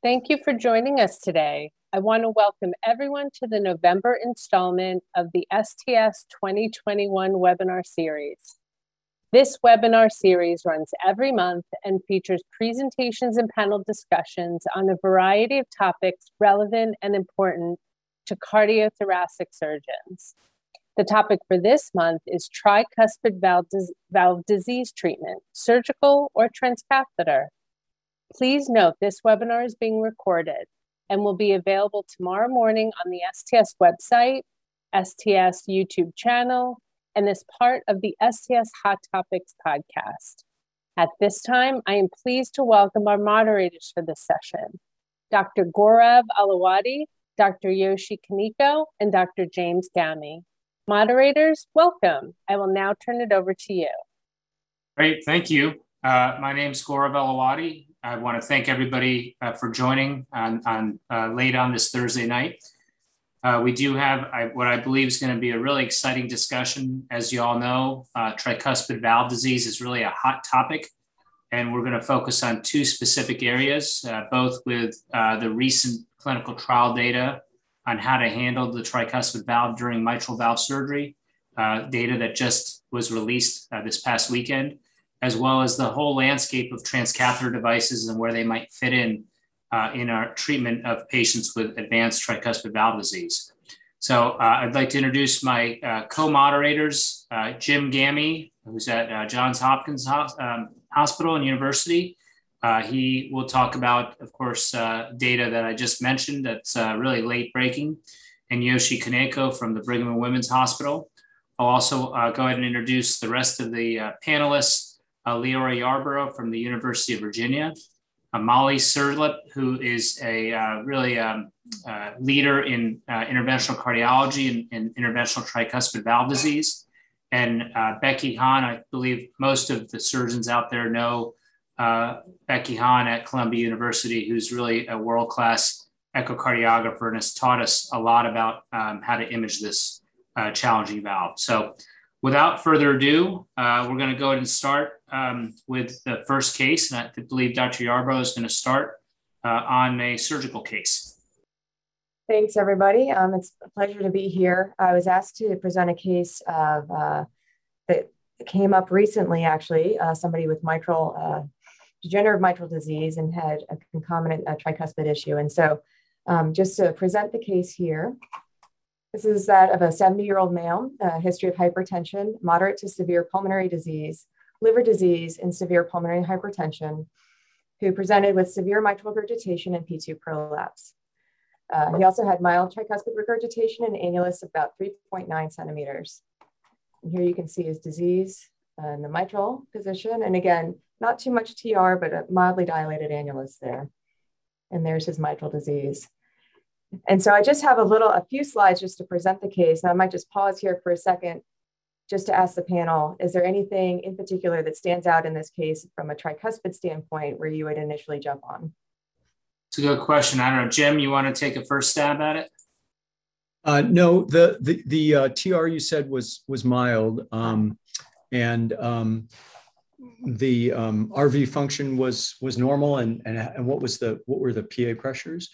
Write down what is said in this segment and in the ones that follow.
Thank you for joining us today. I want to welcome everyone to the November installment of the STS 2021 webinar series. This webinar series runs every month and features presentations and panel discussions on a variety of topics relevant and important to cardiothoracic surgeons. The topic for this month is tricuspid valve, valve disease treatment, surgical or transcatheter. Please note this webinar is being recorded and will be available tomorrow morning on the STS website, STS YouTube channel, and as part of the STS Hot Topics podcast. At this time, I am pleased to welcome our moderators for this session Dr. Gaurav Ailawadi, Dr. Yoshi Kaneko, and Dr. James Gammie. Moderators, welcome. I will now turn it over to you. Great, thank you. Uh, my name is Gaurav Ailawadi. I want to thank everybody uh, for joining on, on uh, late on this Thursday night. Uh, we do have I, what I believe is going to be a really exciting discussion. As you all know, uh, tricuspid valve disease is really a hot topic, and we're going to focus on two specific areas, uh, both with uh, the recent clinical trial data on how to handle the tricuspid valve during mitral valve surgery, data that just was released this past weekend, as well as the whole landscape of transcatheter devices and where they might fit in uh, in our treatment of patients with advanced tricuspid valve disease. So uh, I'd like to introduce my uh, co-moderators, uh, Jim Gammie, who's at uh, Johns Hopkins um, Hospital and University. Uh, he will talk about, of course, data that I just mentioned that's really late breaking, and Yoshi Kaneko from the Brigham and Women's Hospital. I'll also go ahead and introduce the rest of the panelists, Leora Yarboro from the University of Virginia, uh, Molly Szerlip, who is a uh, really um, uh, leader in uh, interventional cardiology and, and, interventional tricuspid valve disease. And uh, Becky Hahn, I believe most of the surgeons out there know uh, Becky Hahn at Columbia University, who's really a world class echocardiographer and has taught us a lot about um, how to image this challenging valve. So without further ado, uh, we're going to go ahead and start um, with the first case. And I believe Dr. Yarboro is going to start uh, on a surgical case. Thanks, everybody. Um, it's a pleasure to be here. I was asked to present a case of uh, that came up recently, actually, uh, somebody with mitral uh, degenerative mitral disease and had a concomitant uh, tricuspid issue. And so um, just to present the case here, this is that of a 70 year old male, a history of hypertension, moderate to severe pulmonary disease, liver disease, and severe pulmonary hypertension, who presented with severe mitral regurgitation and P2 prolapse. Uh, he also had mild tricuspid regurgitation and annulus about 3.9 centimeters. And here you can see his disease in the mitral position. And again, not too much TR, but a mildly dilated annulus there. And there's his mitral disease. And so I just have a little, a few slides just to present the case. And I might just pause here for a second just to ask the panel, is there anything in particular that stands out in this case from a tricuspid standpoint where you would initially jump on? It's a good question. I don't know, Jim, you want to take a first stab at it? Uh, no, the the the uh, TR you said was was mild, um, and um, the um, RV function was was normal. And, and and what was the what were the PA pressures?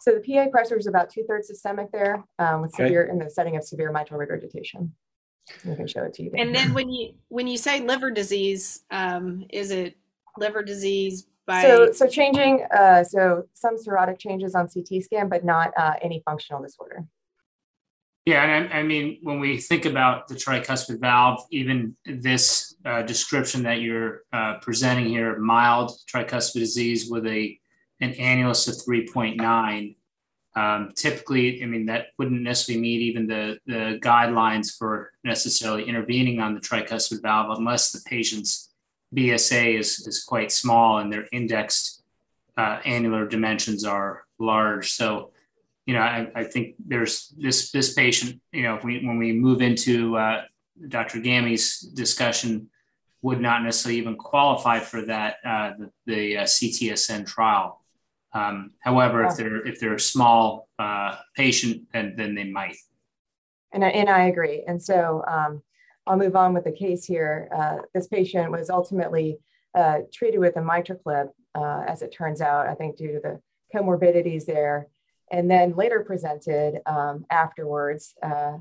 So the PA pressure is about two thirds systemic there um, with okay. severe in the setting of severe mitral regurgitation. I can show it to you. And then when you when you say liver disease, um, is it liver disease by so so changing uh, so some cirrhotic changes on CT scan, but not uh, any functional disorder. Yeah, and I, I, mean when we think about the tricuspid valve, even this uh, description that you're uh, presenting here, mild tricuspid disease with a an annulus of 3.9. Um, typically, I mean, that wouldn't necessarily meet even the, the guidelines for necessarily intervening on the tricuspid valve unless the patient's BSA is, is quite small and their indexed uh, annular dimensions are large. So, you know, I, I, think there's this this patient, you know, we, when we move into uh, Dr. Gammie's discussion, would not necessarily even qualify for that, uh, the, the uh, CTSN trial. Um, however, if they're if they're a small uh, patient, then then they might. And I, and I agree. And so um, I'll move on with the case here. Uh, this patient was ultimately uh, treated with a MitraClip uh, as it turns out, I think due to the comorbidities there, and then later presented um, afterwards. Uh,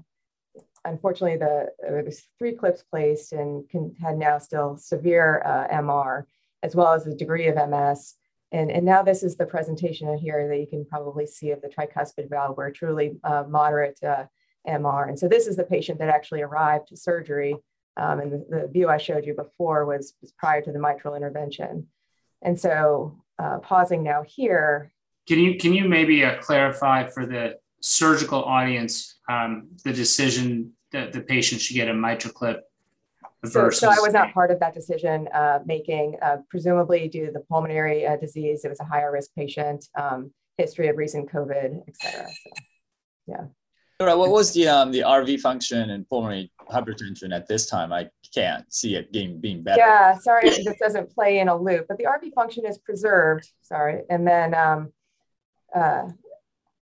unfortunately, the uh, there's three clips placed and can, had now still severe uh, MR, as well as the degree of MS. And, and now this is the presentation here that you can probably see of the tricuspid valve where truly uh, moderate uh, MR. And so this is the patient that actually arrived to surgery. Um, and the, the, view I showed you before was, was, prior to the mitral intervention. And so uh, pausing now here. Can you, can you maybe uh, clarify for the surgical audience um, the decision that the patient should get a MitraClip so, so, I was not part of that decision uh, making, uh, presumably due to the pulmonary uh, disease. It was a higher risk patient, um, history of recent COVID, et cetera. So, yeah. What was the um, the RV function and pulmonary hypertension at this time? I can't see it being being better. Yeah, sorry, this doesn't play in a loop, but the RV function is preserved. Sorry, and then um, uh,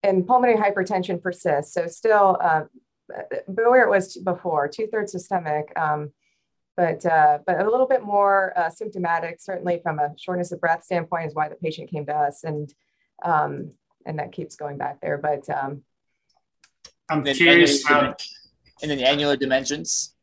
and pulmonary hypertension persists. So still, uh, where it was before, two thirds systemic. Um, but uh, but a little bit more uh, symptomatic, certainly from a shortness of breath standpoint, is why the patient came to us, and um, and that keeps going back there. But um, I'm curious how. And then the annular dimensions.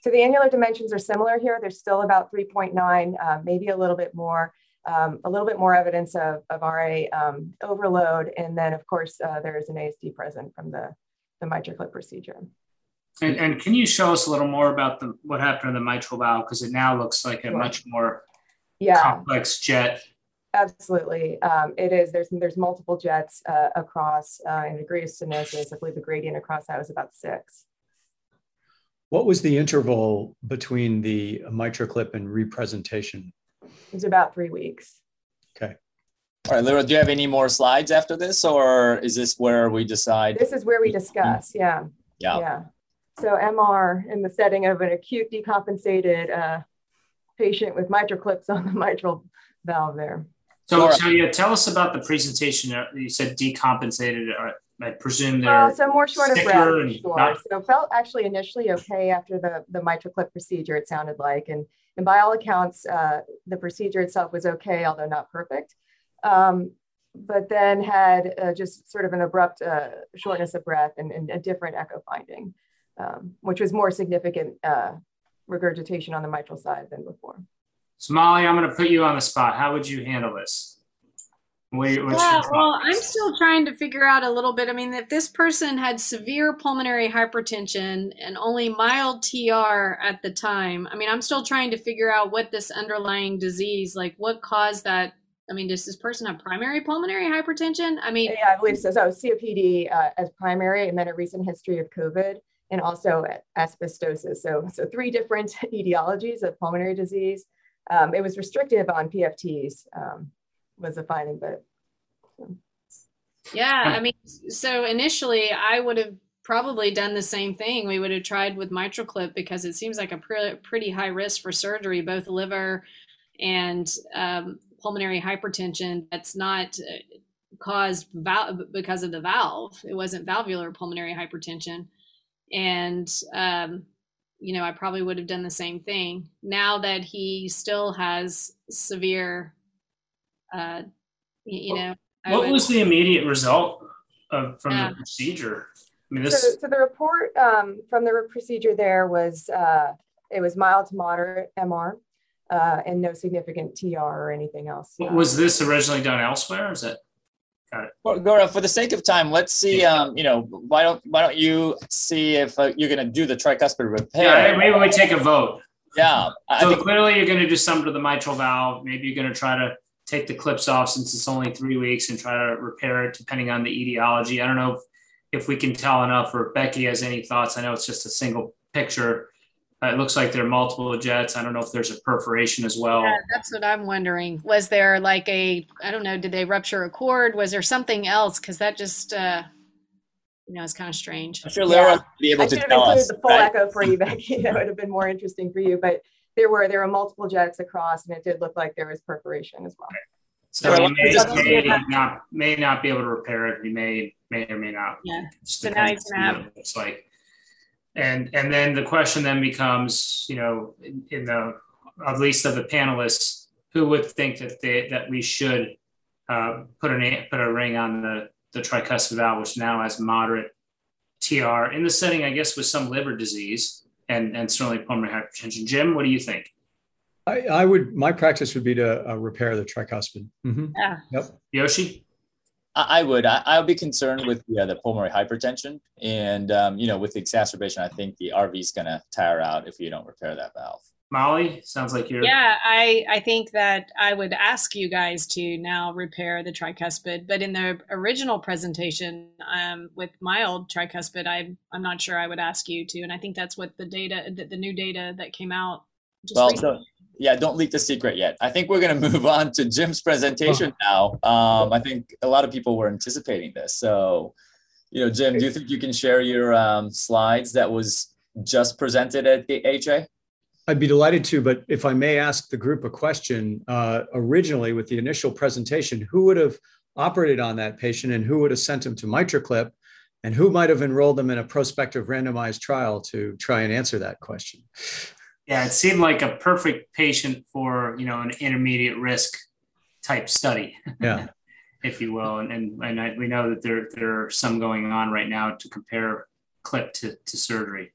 So the annular dimensions are similar here. They're still about 3.9, uh, maybe a little bit more. Um, a little bit more evidence of, of RA um, overload, and then of course uh, there is an ASD present from the the MitraClip procedure. And, and, can you show us a little more about the, what happened to the mitral valve? Because it now looks like a sure. much more yeah. complex jet. Absolutely, um, it is. There's there's multiple jets uh, across uh, and degree of stenosis. I believe the gradient across that was about six. What was the interval between the MitraClip and representation? It was about three weeks. Okay. All right, Leora, do you have any more slides after this, or is this where we decide? This is where we discuss. Yeah. Yeah. Yeah. So MR in the setting of an acute decompensated uh, patient with MitraClips on the mitral valve there. So, so yeah, tell us about the presentation. You said decompensated. Uh, I presume they're uh, so more short of breath. Sure. Not- so felt actually initially okay after the the MitraClip procedure. It sounded like, and and by all accounts, uh, the procedure itself was okay, although not perfect. Um, but then had uh, just sort of an abrupt uh, shortness of breath and, and, a different echo finding um, which was more significant uh, regurgitation on the mitral side than before. So Molly, I'm going to put you on the spot. How would you handle this? yeah, well, I'm still trying to figure out a little bit. I mean, if this person had severe pulmonary hypertension and only mild TR at the time, I mean, I'm still trying to figure out what this underlying disease, like what caused that. I mean, does this person have primary pulmonary hypertension? I mean, yeah, I believe so. So COPD uh, as primary, and then a recent history of COVID and also asbestosis. So, so three different etiologies of pulmonary disease. Um, it was restrictive on PFTs um, was a finding, but. Yeah, I mean, so initially I would have probably done the same thing. We would have tried with MitraClip because it seems like a pre- pretty high risk for surgery, both liver and um, pulmonary hypertension that's not uh, caused val- because of the valve. It wasn't valvular pulmonary hypertension and um, you know i probably would have done the same thing. Now that he still has severe uh, you, know what would, was the immediate result of from yeah. the procedure? I mean, this... so, so the report um, from the procedure there was uh, it was mild to moderate mr uh, and no significant tr or anything else. Was this originally done elsewhere? Is it well, Gora, for the sake of time, let's see. Um, you know, why don't why don't you see if uh, you're going to do the tricuspid repair? Yeah, maybe we take a vote. Yeah. so think- clearly, you're going to do something to the mitral valve. Maybe you're going to try to take the clips off since it's only three weeks and try to repair it depending on the etiology. I don't know if, if we can tell enough or Becky has any thoughts. I know it's just a single picture it looks like there are multiple jets. I don't know if there's a perforation as well. Yeah, that's what I'm wondering. Was there like a, I don't know, did they rupture a cord? Was there something else? Because that just, uh, you know, it's kind of strange. I'm sure Leora yeah. would be able I to tell us. the full right? echo for you, Becky. that would have been more interesting for you. But there were there were multiple jets across, and it did look like there was perforation as well. So you may, may not may not be able to repair it. You may may or may not. Yeah. So now you can have. It's like and and then the question then becomes you know in, in the at least of the panelists who would think that they that we should uh, put an put a ring on the the tricuspid valve, which now has moderate TR in the setting, I guess, with some liver disease and and certainly pulmonary hypertension. Jim, what do you think? I, I would. My practice would be to uh, repair the tricuspid. Mm-hmm. Yeah. Yep. Yoshi. I, I would. I, I would be concerned with the, uh, the pulmonary hypertension, and um, you know, with the exacerbation, I think the RV is going to tire out if you don't repair that valve. Molly, sounds like you're. Yeah, I I think that I would ask you guys to now repair the tricuspid, but in the original presentation um, with mild tricuspid, I I'm not sure I would ask you to, and I think that's what the data, the, the new data that came out. Just Well, recently. don't, yeah, don't leak the secret yet. I think we're going to move on to Jim's presentation now. Um, I think a lot of people were anticipating this. So, you know, Jim, do you think you can share your um, slides that was just presented at the HA? I'd be delighted to, but if I may ask the group a question, uh, originally with the initial presentation, who would have operated on that patient and who would have sent him to MitraClip and who might have enrolled them in a prospective randomized trial to try and answer that question? Yeah, it seemed like a perfect patient for you know an intermediate risk type study, Yeah. if you will, and and, and I, we know that there there are some going on right now to compare clip to, to surgery.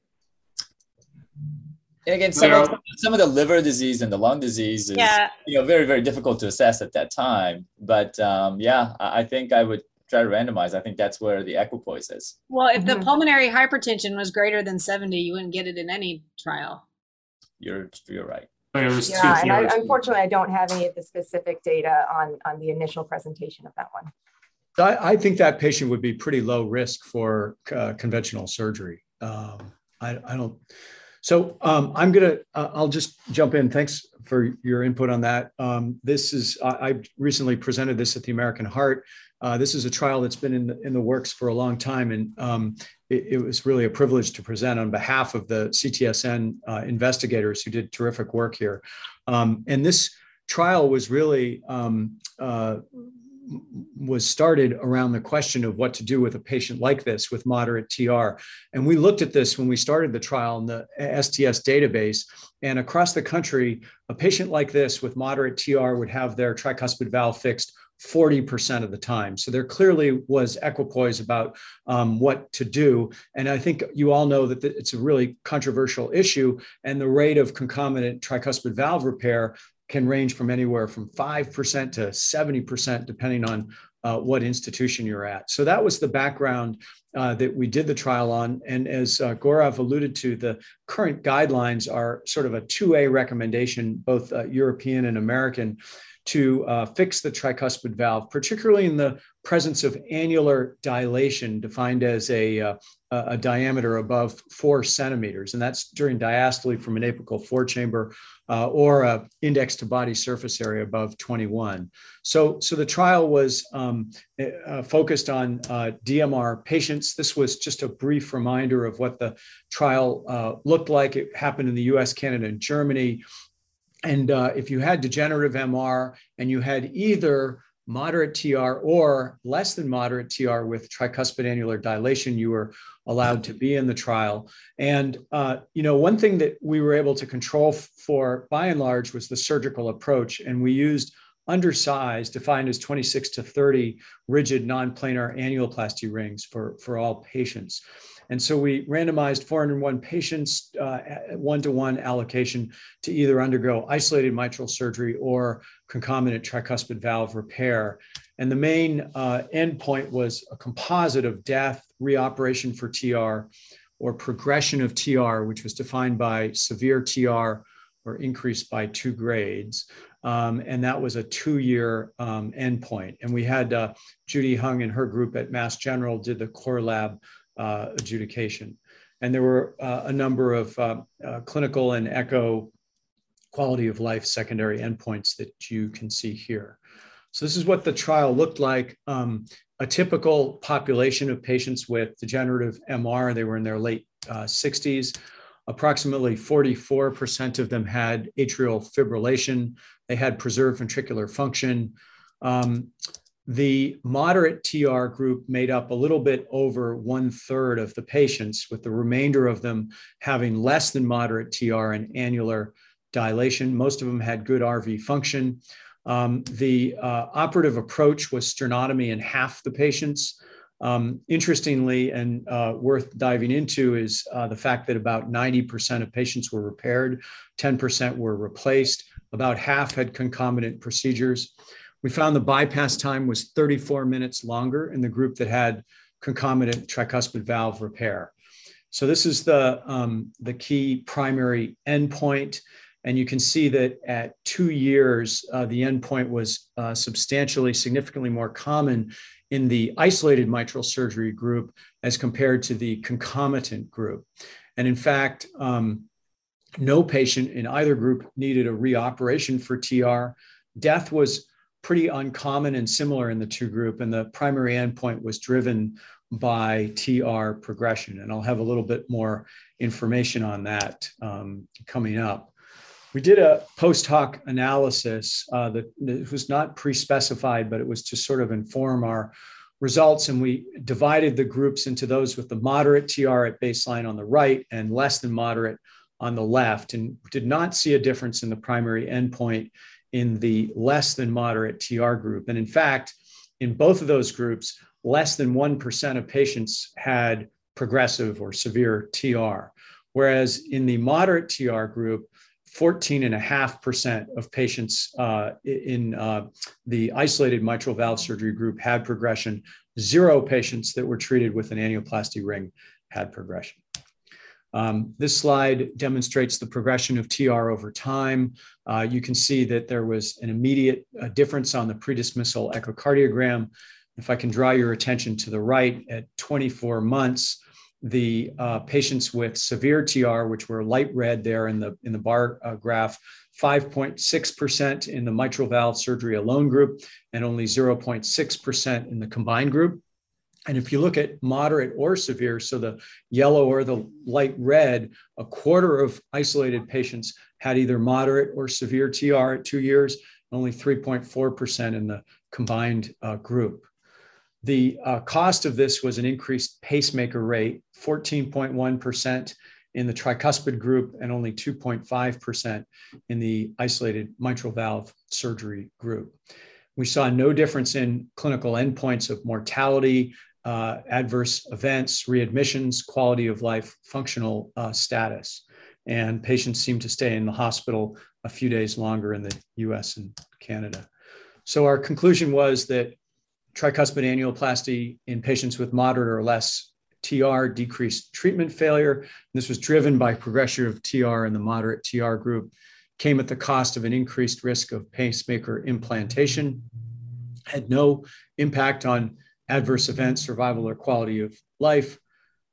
And again, some of, some of the liver disease and the lung disease is yeah, you know very very difficult to assess at that time. But um, yeah, I, I think I would try to randomize. I think that's where the equipoise is. well, if the Mhm. pulmonary hypertension was greater than 70, you wouldn't get it in any trial. You're you're right. But it was too Yeah, and I, unfortunately, I don't have any of the specific data on, on the initial presentation of that one. I, I think that patient would be pretty low risk for uh, conventional surgery. Um, I, I don't. So um, I'm gonna. Uh, I'll just jump in. Thanks for your input on that. Um, this is. I, I recently presented this at the American Heart. Uh, this is a trial that's been in the, in the works for a long time, and um, it, it was really a privilege to present on behalf of the CTSN uh, investigators who did terrific work here. Um, and this trial was really um, uh, was started around the question of what to do with a patient like this with moderate TR. And we looked at this when we started the trial in the STS database. And across the country, a patient like this with moderate TR would have their tricuspid valve fixed 40% of the time. So there clearly was equipoise about um, what to do. And I think you all know that it's a really controversial issue. And the rate of concomitant tricuspid valve repair can range from anywhere from 5% to 70%, depending on uh, what institution you're at. So that was the background uh, that we did the trial on. And as uh, Gaurav alluded to, the current guidelines are sort of a 2A recommendation, both uh, European and American, to uh, fix the tricuspid valve, particularly in the presence of annular dilation, defined as a, uh, a diameter above four centimeters. And that's during diastole from an apical four chamber uh, or a index to body surface area above 21. So, so the trial was um, uh, focused on uh, DMR patients. This was just a brief reminder of what the trial uh, looked like. It happened in the US, Canada, and Germany. And uh, if you had degenerative MR and you had either moderate TR or less than moderate TR with tricuspid annular dilation, you were allowed to be in the trial. And uh, you know, one thing that we were able to control for, by and large, was the surgical approach, and we used undersized, defined as 26 to 30 rigid non-planar annuloplasty rings for, for all patients. And so we randomized 401 patients, one to one allocation to either undergo isolated mitral surgery or concomitant tricuspid valve repair. And the main uh, endpoint was a composite of death, reoperation for TR, or progression of TR, which was defined by severe TR or increased by two grades. Um, and that was a two-year um, endpoint. And we had uh, Judy Hung and her group at Mass General did the core lab adjudication. And there were uh, a number of uh, uh, clinical and echo quality of life secondary endpoints that you can see here. So this is what the trial looked like. Um, a typical population of patients with degenerative MR, they were in their late 60s. Approximately 44% of them had atrial fibrillation. They had preserved ventricular function. Um, the moderate TR group made up a little bit over one third of the patients, with the remainder of them having less than moderate TR and annular dilation. Most of them had good RV function. Um, the uh, operative approach was sternotomy in half the patients. Um, interestingly, and uh, worth diving into, is uh, the fact that about 90% of patients were repaired, 10% were replaced, about half had concomitant procedures. We found the bypass time was 34 minutes longer in the group that had concomitant tricuspid valve repair. So this is the, um, the key primary endpoint. And you can see that at two years, uh, the endpoint was uh, substantially, significantly more common in the isolated mitral surgery group as compared to the concomitant group. And in fact, um, no patient in either group needed a reoperation for TR. Death was pretty uncommon and similar in the two group, and the primary endpoint was driven by TR progression. And I'll have a little bit more information on that um, coming up. We did a post hoc analysis uh, that, that was not pre specified, but it was to sort of inform our results. And we divided the groups into those with the moderate TR at baseline on the right and less than moderate on the left, and did not see a difference in the primary endpoint in the less than moderate TR group. And in fact, in both of those groups, less than 1% of patients had progressive or severe TR. Whereas in the moderate TR group, 14.5% of patients uh, in uh, the isolated mitral valve surgery group had progression. Zero patients that were treated with an annuloplasty ring had progression. Um, this slide demonstrates the progression of TR over time. Uh, you can see that there was an immediate uh, difference on the predismissal echocardiogram. If I can draw your attention to the right, at 24 months, the uh, patients with severe TR, which were light red there in the, in the bar uh, graph, 5.6% in the mitral valve surgery alone group, and only 0.6% in the combined group. And if you look at moderate or severe, so the yellow or the light red, a quarter of isolated patients had either moderate or severe TR at two years, only 3.4% in the combined uh, group. The uh, cost of this was an increased pacemaker rate, 14.1% in the tricuspid group and only 2.5% in the isolated mitral valve surgery group. We saw no difference in clinical endpoints of mortality, uh, adverse events, readmissions, quality of life, functional uh, status. And patients seem to stay in the hospital a few days longer in the US and Canada. So our conclusion was that tricuspid annuloplasty in patients with moderate or less TR decreased treatment failure. This was driven by progression of TR in the moderate TR group, came at the cost of an increased risk of pacemaker implantation, had no impact on adverse events, survival, or quality of life.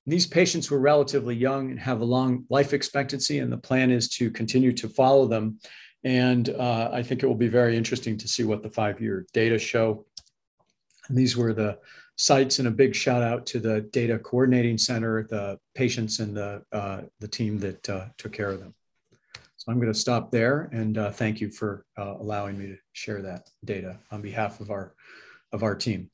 These patients were relatively young and have a long life expectancy, and the plan is to continue to follow them. And uh, I think it will be very interesting to see what the five year data show. And these were the sites, and a big shout out to the Data Coordinating Center, the patients, and the, uh, the team that uh, took care of them. So I'm going to stop there and uh, thank you for uh, allowing me to share that data on behalf of our, of our team.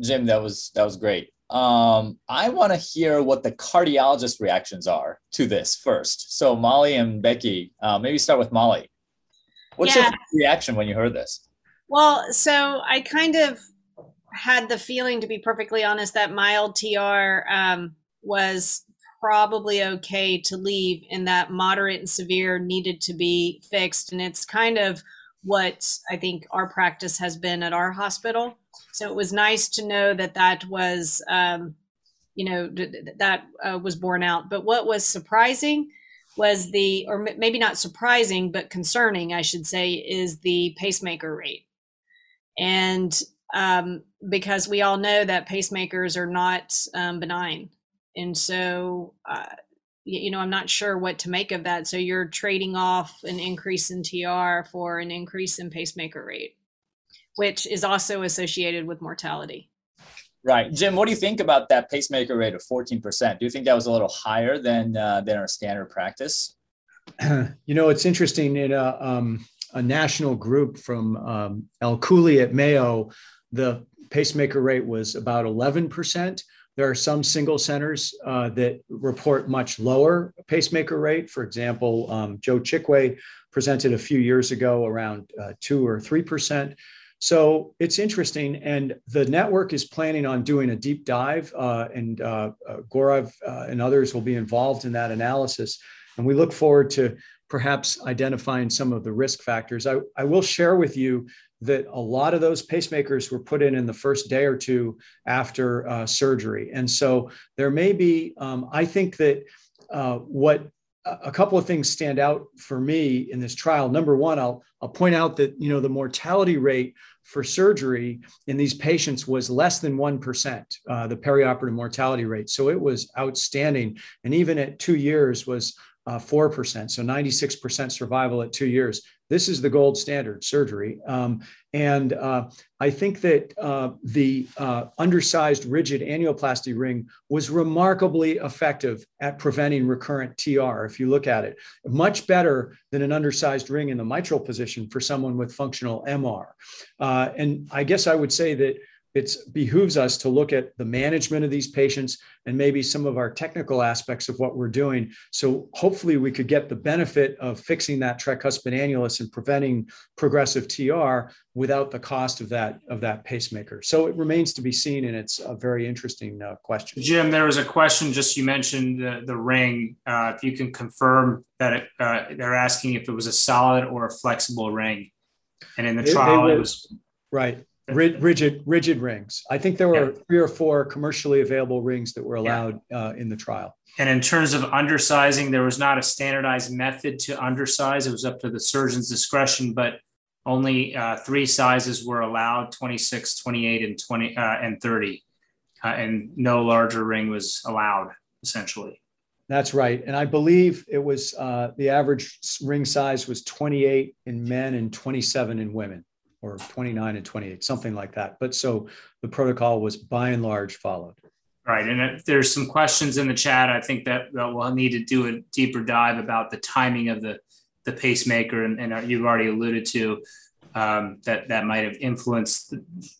Jim, that was that was great. Um, I want to hear what the cardiologist reactions are to this first. So Molly and Becky, uh, maybe start with Molly. What's yeah. your reaction when you heard this? Well, so I kind of had the feeling, to be perfectly honest, that mild TR um, was probably okay to leave, and that moderate and severe needed to be fixed. And it's kind of what I think our practice has been at our hospital. So it was nice to know that that was, um, you know, that uh, was borne out. But what was surprising was the, or maybe not surprising, but concerning, I should say, is the pacemaker rate. And um, because we all know that pacemakers are not um, benign. And so, uh, you know, I'm not sure what to make of that. So you're trading off an increase in TR for an increase in pacemaker rate which is also associated with mortality. Right, Jim. What do you think about that pacemaker rate of 14%? Do you think that was a little higher than uh, than our standard practice? You know, it's interesting. In a, um, a national group from um, El Cooley at Mayo, the pacemaker rate was about 11%, There are some single centers uh, that report much lower pacemaker rate. For example, um, Jo Chikwe presented a few years ago around uh, two or three percent. So it's interesting, and the network is planning on doing a deep dive, uh, and uh, uh, uh, and others will be involved in that analysis. And we look forward to perhaps identifying some of the risk factors. I, I will share with you that a lot of those pacemakers were put in in the first day or two after uh, surgery. And so there may be, um, I think that uh, what a couple of things stand out for me in this trial. Number one, I'll, I'll point out that you know the mortality rate for surgery in these patients was less than 1%, uh, the perioperative mortality rate. So it was outstanding. And even at two years was uh, 4%, so 96% survival at two years. This is the gold standard surgery. Um, and uh, I think that uh, the uh, undersized rigid annuloplasty ring was remarkably effective at preventing recurrent TR. If you look at it, much better than an undersized ring in the mitral position for someone with functional MR. Uh, and I guess I would say that it behooves us to look at the management of these patients and maybe some of our technical aspects of what we're doing. So hopefully we could get the benefit of fixing that tricuspid annulus and preventing progressive TR without the cost of that of that pacemaker. So it remains to be seen, and it's a very interesting uh, question. Jim, there was a question. Just you mentioned the, the ring. Uh, if you can confirm that it, uh, they're asking if it was a solid or a flexible ring, and in the trial it, was right rigid rigid rings. I think there were yeah. three or four commercially available rings that were allowed yeah. uh, in the trial. And in terms of undersizing, there was not a standardized method to undersize. It was up to the surgeon's discretion, but only uh, three sizes were allowed 26, 28, and 20 uh, and 30. Uh, and no larger ring was allowed, essentially. That's right. And I believe it was uh, the average ring size was 28 in men and 27 in women or 29 and 28, something like that. But so the protocol was by and large followed. Right. And there's some questions in the chat. I think that, that we'll need to do a deeper dive about the timing of the, the pacemaker. And, and you've already alluded to um, that that might have influenced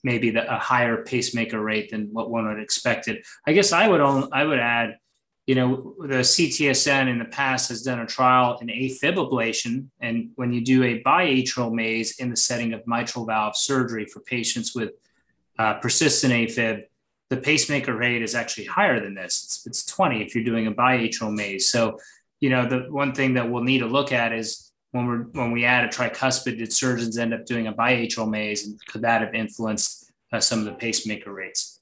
maybe the, a higher pacemaker rate than what one would expected. I guess I would only, I would add you know, the CTSN in the past has done a trial in AFib ablation. And when you do a biatrial maze in the setting of mitral valve surgery for patients with uh, persistent AFib, the pacemaker rate is actually higher than this. It's, it's 20 if you're doing a biatrial maze. So, you know, the one thing that we'll need to look at is when we're when we add a tricuspid, did surgeons end up doing a biatrial maze, and could that have influenced uh, some of the pacemaker rates?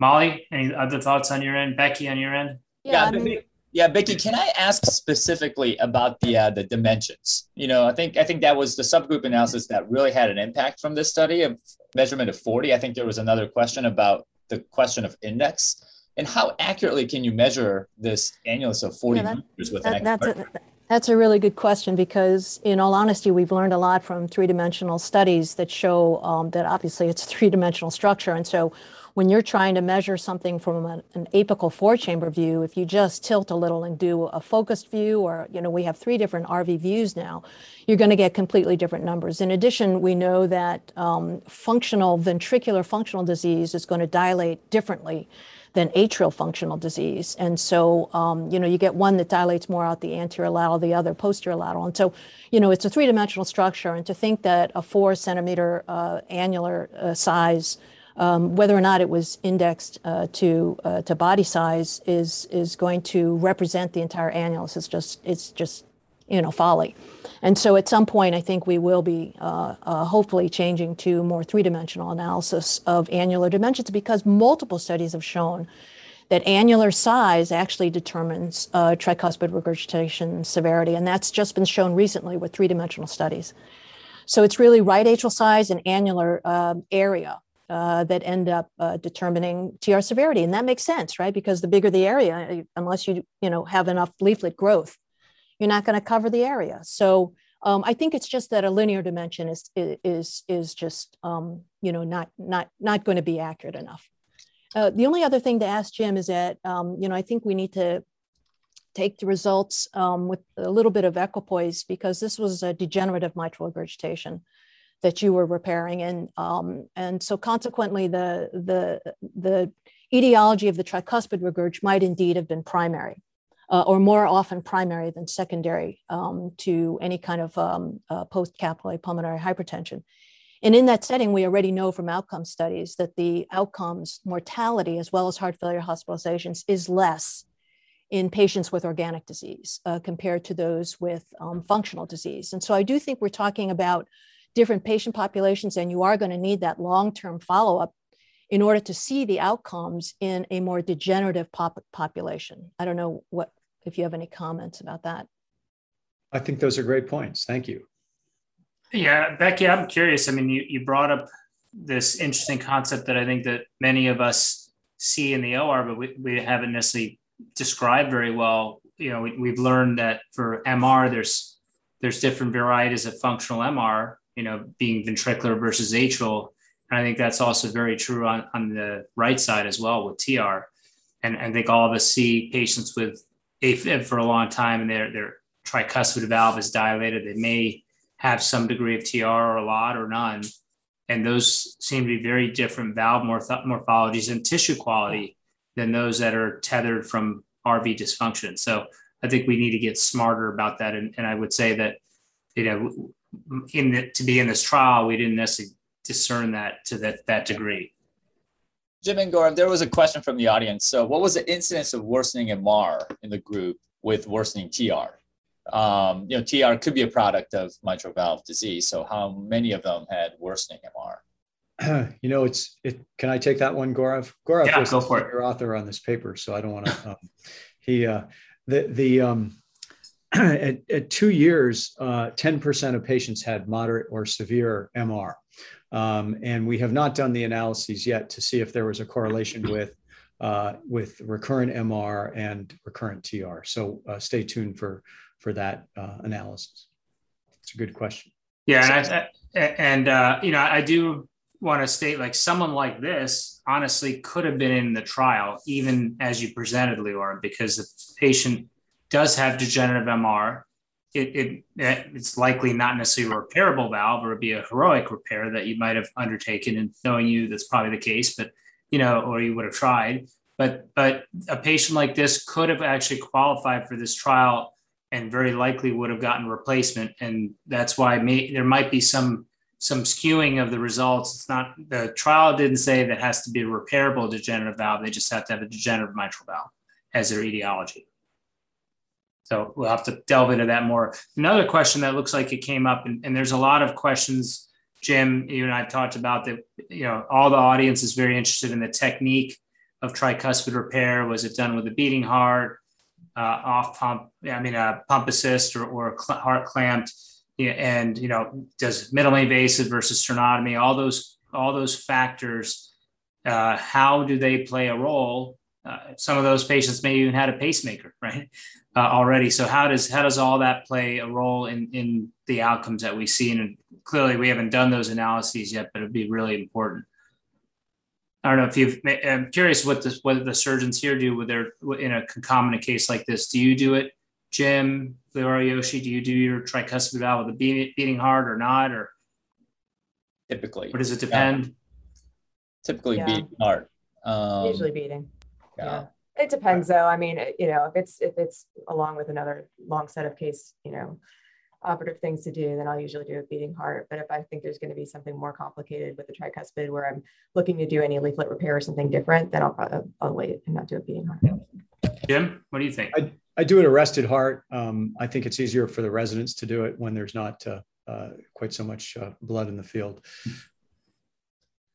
Molly, any other thoughts on your end? Becky, on your end? Yeah, yeah, yeah Becky, can I ask specifically about the uh, the dimensions? You know, I think I think that was the subgroup analysis that really had an impact from this study of measurement of 40. I think there was another question about the question of index and how accurately can you measure this annulus of 40 yeah, that, meters with that, an that's a, that's a really good question because, in all honesty, we've learned a lot from three dimensional studies that show um, that obviously it's a three dimensional structure. And so when you're trying to measure something from an, an apical four chamber view, if you just tilt a little and do a focused view, or, you know, we have three different RV views now, you're going to get completely different numbers. In addition, we know that um, functional, ventricular functional disease is going to dilate differently than atrial functional disease. And so, um, you know, you get one that dilates more out the anterior lateral, the other posterior lateral. And so, you know, it's a three dimensional structure. And to think that a four centimeter uh, annular uh, size um, whether or not it was indexed uh, to uh, to body size is is going to represent the entire annulus. It's just it's just you know folly. And so at some point, I think we will be uh, uh hopefully changing to more three-dimensional analysis of annular dimensions because multiple studies have shown that annular size actually determines uh, tricuspid regurgitation severity, and that's just been shown recently with three-dimensional studies. So it's really right atrial size and annular uh, area uh, that end up uh, determining TR severity. And that makes sense, right? Because the bigger the area, unless you, you know, have enough leaflet growth, you're not going to cover the area. So um, I think it's just that a linear dimension is, is, is just, um, you know, not, not, not going to be accurate enough. Uh, the only other thing to ask Jim is that, um, you know, I think we need to take the results um, with a little bit of equipoise because this was a degenerative mitral regurgitation that you were repairing and um, and so consequently the the the etiology of the tricuspid regurg might indeed have been primary. Uh, or more often primary than secondary um, to any kind of um, uh, post-capillary pulmonary hypertension. And in that setting, we already know from outcome studies that the outcomes, mortality, as well as heart failure hospitalizations, is less in patients with organic disease uh, compared to those with um, functional disease. And so I do think we're talking about different patient populations, and you are going to need that long term follow up in order to see the outcomes in a more degenerative pop- population. I don't know what if you have any comments about that. I think those are great points. Thank you. Yeah, Becky, I'm curious. I mean, you, you brought up this interesting concept that I think that many of us see in the OR, but we, we haven't necessarily described very well. You know, we, have learned that for MR, there's there's different varieties of functional MR. You know, being ventricular versus atrial, and I think that's also very true on, on the right side as well with TR. And, and I think all of us see patients with AFib for a long time, and their their tricuspid valve is dilated. They may have some degree of TR or a lot or none. And those seem to be very different valve morph- morphologies and tissue quality than those that are tethered from RV dysfunction. So I think we need to get smarter about that. And, and I would say that, you know, in the, to be in this trial, we didn't necessarily discern that to that, that degree. Jim and Gaurav, there was a question from the audience. So what was the incidence of worsening MR in the group with worsening TR? um, you know, TR could be a product of mitral valve disease. So how many of them had worsening MR? You know, it's it. Can I take that one, Gaurav? Gaurav yeah, was go for your author on this paper, so I don't want to. Um, he uh, the the um, at, at two years, uh, ten uh, percent of patients had moderate or severe MR, um, and we have not done the analyses yet to see if there was a correlation with uh, with recurrent MR and recurrent TR. So uh, stay tuned for for that uh, analysis? It's a good question. Yeah, and, I, and uh, you know, I do want to state like someone like this honestly could have been in the trial even as you presented, Leora, because the patient does have degenerative MR. It, it, it's likely not necessarily a repairable valve or be a heroic repair that you might have undertaken and knowing you that's probably the case but you know or you would have tried but but a patient like this could have actually qualified for this trial and very likely would have gotten replacement. And that's why may, there might be some some skewing of the results. It's not the trial didn't say that has to be a repairable degenerative valve. They just have to have a degenerative mitral valve as their etiology. So we'll have to delve into that more. Another question that looks like it came up, and, and there's a lot of questions, Jim, you and I talked about that, you know, all the audience is very interested in the technique of tricuspid repair. Was it done with a beating heart? uh, off pump, I mean, a pump assist or, or cl- heart clamped, and you know, does minimally invasive versus sternotomy, all those all those factors, uh, how do they play a role? Uh, some of those patients may even had a pacemaker, right, uh, already. So how does how does all that play a role in in the outcomes that we see? And clearly, we haven't done those analyses yet, but it'd be really important. I don't know if you've. I'm curious what the what the surgeons here do with their in a concomitant case like this. Do you do it, Jim, Leora Yoshi? Do you do your tricuspid valve with a beating, beating heart or not, or typically? Or does it depend? Yeah. Typically, yeah. beating heart. Um, Usually beating. Yeah. yeah. It depends, though. I mean, you know, if it's if it's along with another long set of case, you know, operative things to do, then I'll usually do a beating heart. But if I think there's going to be something more complicated with the tricuspid where I'm looking to do any leaflet repair or something different, then I'll probably I'll wait and not do a beating heart. Jim, what do you think? I, I do an arrested heart. Um, I think it's easier for the residents to do it when there's not uh, uh, quite so much uh, blood in the field.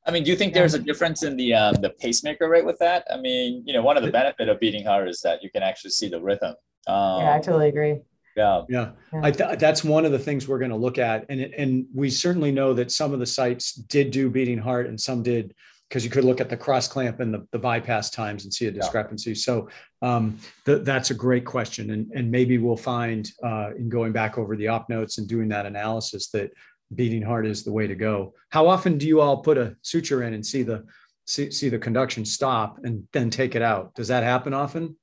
I mean, do you think there's a difference in the um, the pacemaker rate with that? I mean, you know, one of the benefit of beating heart is that you can actually see the rhythm. Um, yeah, I totally agree. Yeah. Yeah. I th- that's one of the things we're going to look at. And, and we certainly know that some of the sites did do beating heart and some did because you could look at the cross clamp and the, the bypass times and see a discrepancy. Yeah. So um, th- that's a great question. And, and maybe we'll find uh, in going back over the op notes and doing that analysis that beating heart is the way to go. How often do you all put a suture in and see the, see, see the conduction stop and then take it out? Does that happen often?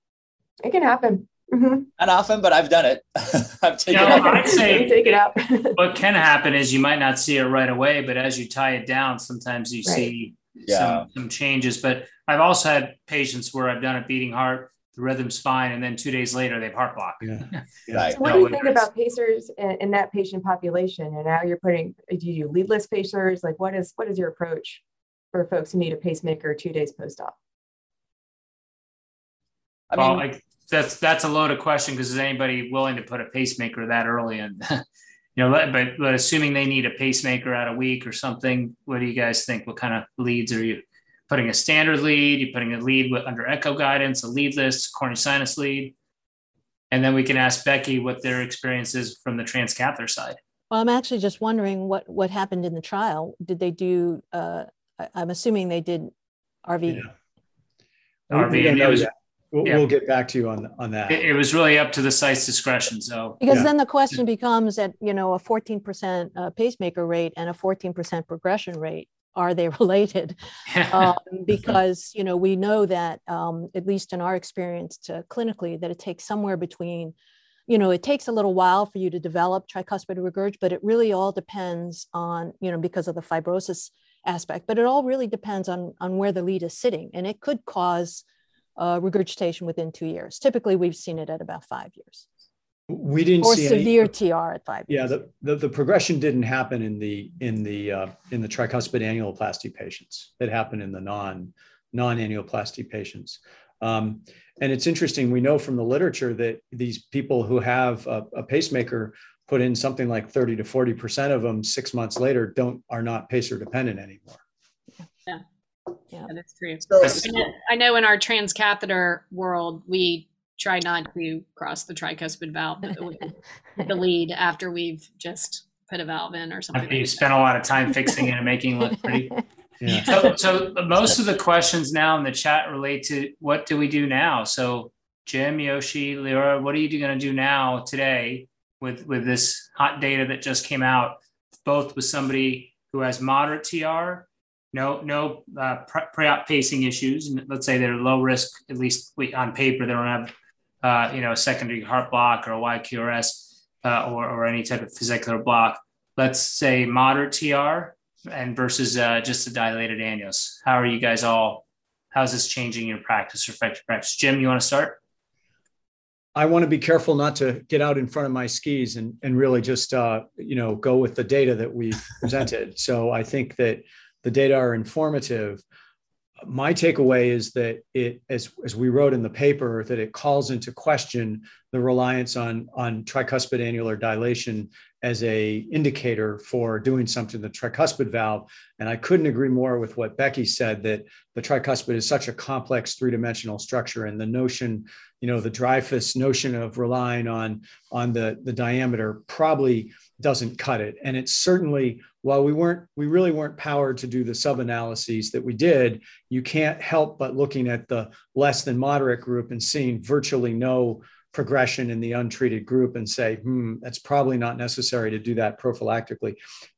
It can happen. Mm-hmm. Not often, but I've done it. I've taken you know, it. I'd say take it out. what can happen is you might not see it right away, but as you tie it down, sometimes you right. see yeah. some, some changes. But I've also had patients where I've done a beating heart, the rhythm's fine, and then two days later they have heart block. Yeah. Right. So what do you think about pacers in, in, that patient population? And now you're putting do you do leadless pacers? Like what is what is your approach for folks who need a pacemaker two days post-op? I mean, well, like that's that's a loaded question because is anybody willing to put a pacemaker that early? And you know, but but assuming they need a pacemaker at a week or something, what do you guys think? What kind of leads are you putting? A standard lead? you're putting a lead with, under echo guidance, a leadless coronary sinus lead, and then we can ask Becky what their experience is from the transcatheter side. Well, I'm actually just wondering what what happened in the trial. Did they do? Uh, I'm assuming they did RV. Yeah. RV. it was, We'll, yeah. we'll, get back to you on on that. It, it, was really up to the site's discretion. So because yeah. then the question becomes that you know a 14% uh, pacemaker rate and a 14% progression rate are they related? um, because you know we know that um, at least in our experience uh, clinically that it takes somewhere between you know it takes a little while for you to develop tricuspid regurg, but it really all depends on you know because of the fibrosis aspect. But it all really depends on on where the lead is sitting, and it could cause uh, regurgitation within two years. Typically, we've seen it at about five years. We didn't or see severe any, TR at five. Yeah, the, the, the progression didn't happen in the in the uh, in the tricuspid annuloplasty patients. It happened in the non non annuloplasty patients. Um, and it's interesting. We know from the literature that these people who have a, a pacemaker put in something like 30 to 40 percent of them six months later don't are not pacer dependent anymore. Yeah. Yeah, that's true. So, I know in our transcatheter world, we try not to cross the tricuspid valve, the lead after we've just put a valve in or something. You spent a lot of time fixing it and making it look pretty. Yeah. So, so most of the questions now in the chat relate to what do we do now? So Jim, Yoshi, Leora, what are you going to do now today with with this hot data that just came out, both with somebody who has moderate TR no no uh, pre-op pacing issues. And let's say they're low risk, at least on paper, they don't have uh, you know a secondary heart block or a YQRS uh, or, or any type of fascicular block. Let's say moderate TR and versus uh, just a dilated annulus. How are you guys all? How's this changing your practice or affect your practice? Jim, you want to start? I want to be careful not to get out in front of my skis and, and really just uh, you know go with the data that we've presented. So I think that the data are informative. My takeaway is that it, as, as we wrote in the paper, that it calls into question the reliance on, on tricuspid annular dilation as a indicator for doing something to the tricuspid valve. And I couldn't agree more with what Becky said that the tricuspid is such a complex three-dimensional structure and the notion, you know, the Dreyfus notion of relying on, on the, the diameter probably doesn't cut it. And it's certainly, while we weren't, we really weren't powered to do the sub-analyses that we did, you can't help but looking at the less than moderate group and seeing virtually no progression in the untreated group and say, hmm, that's probably not necessary to do that prophylactically.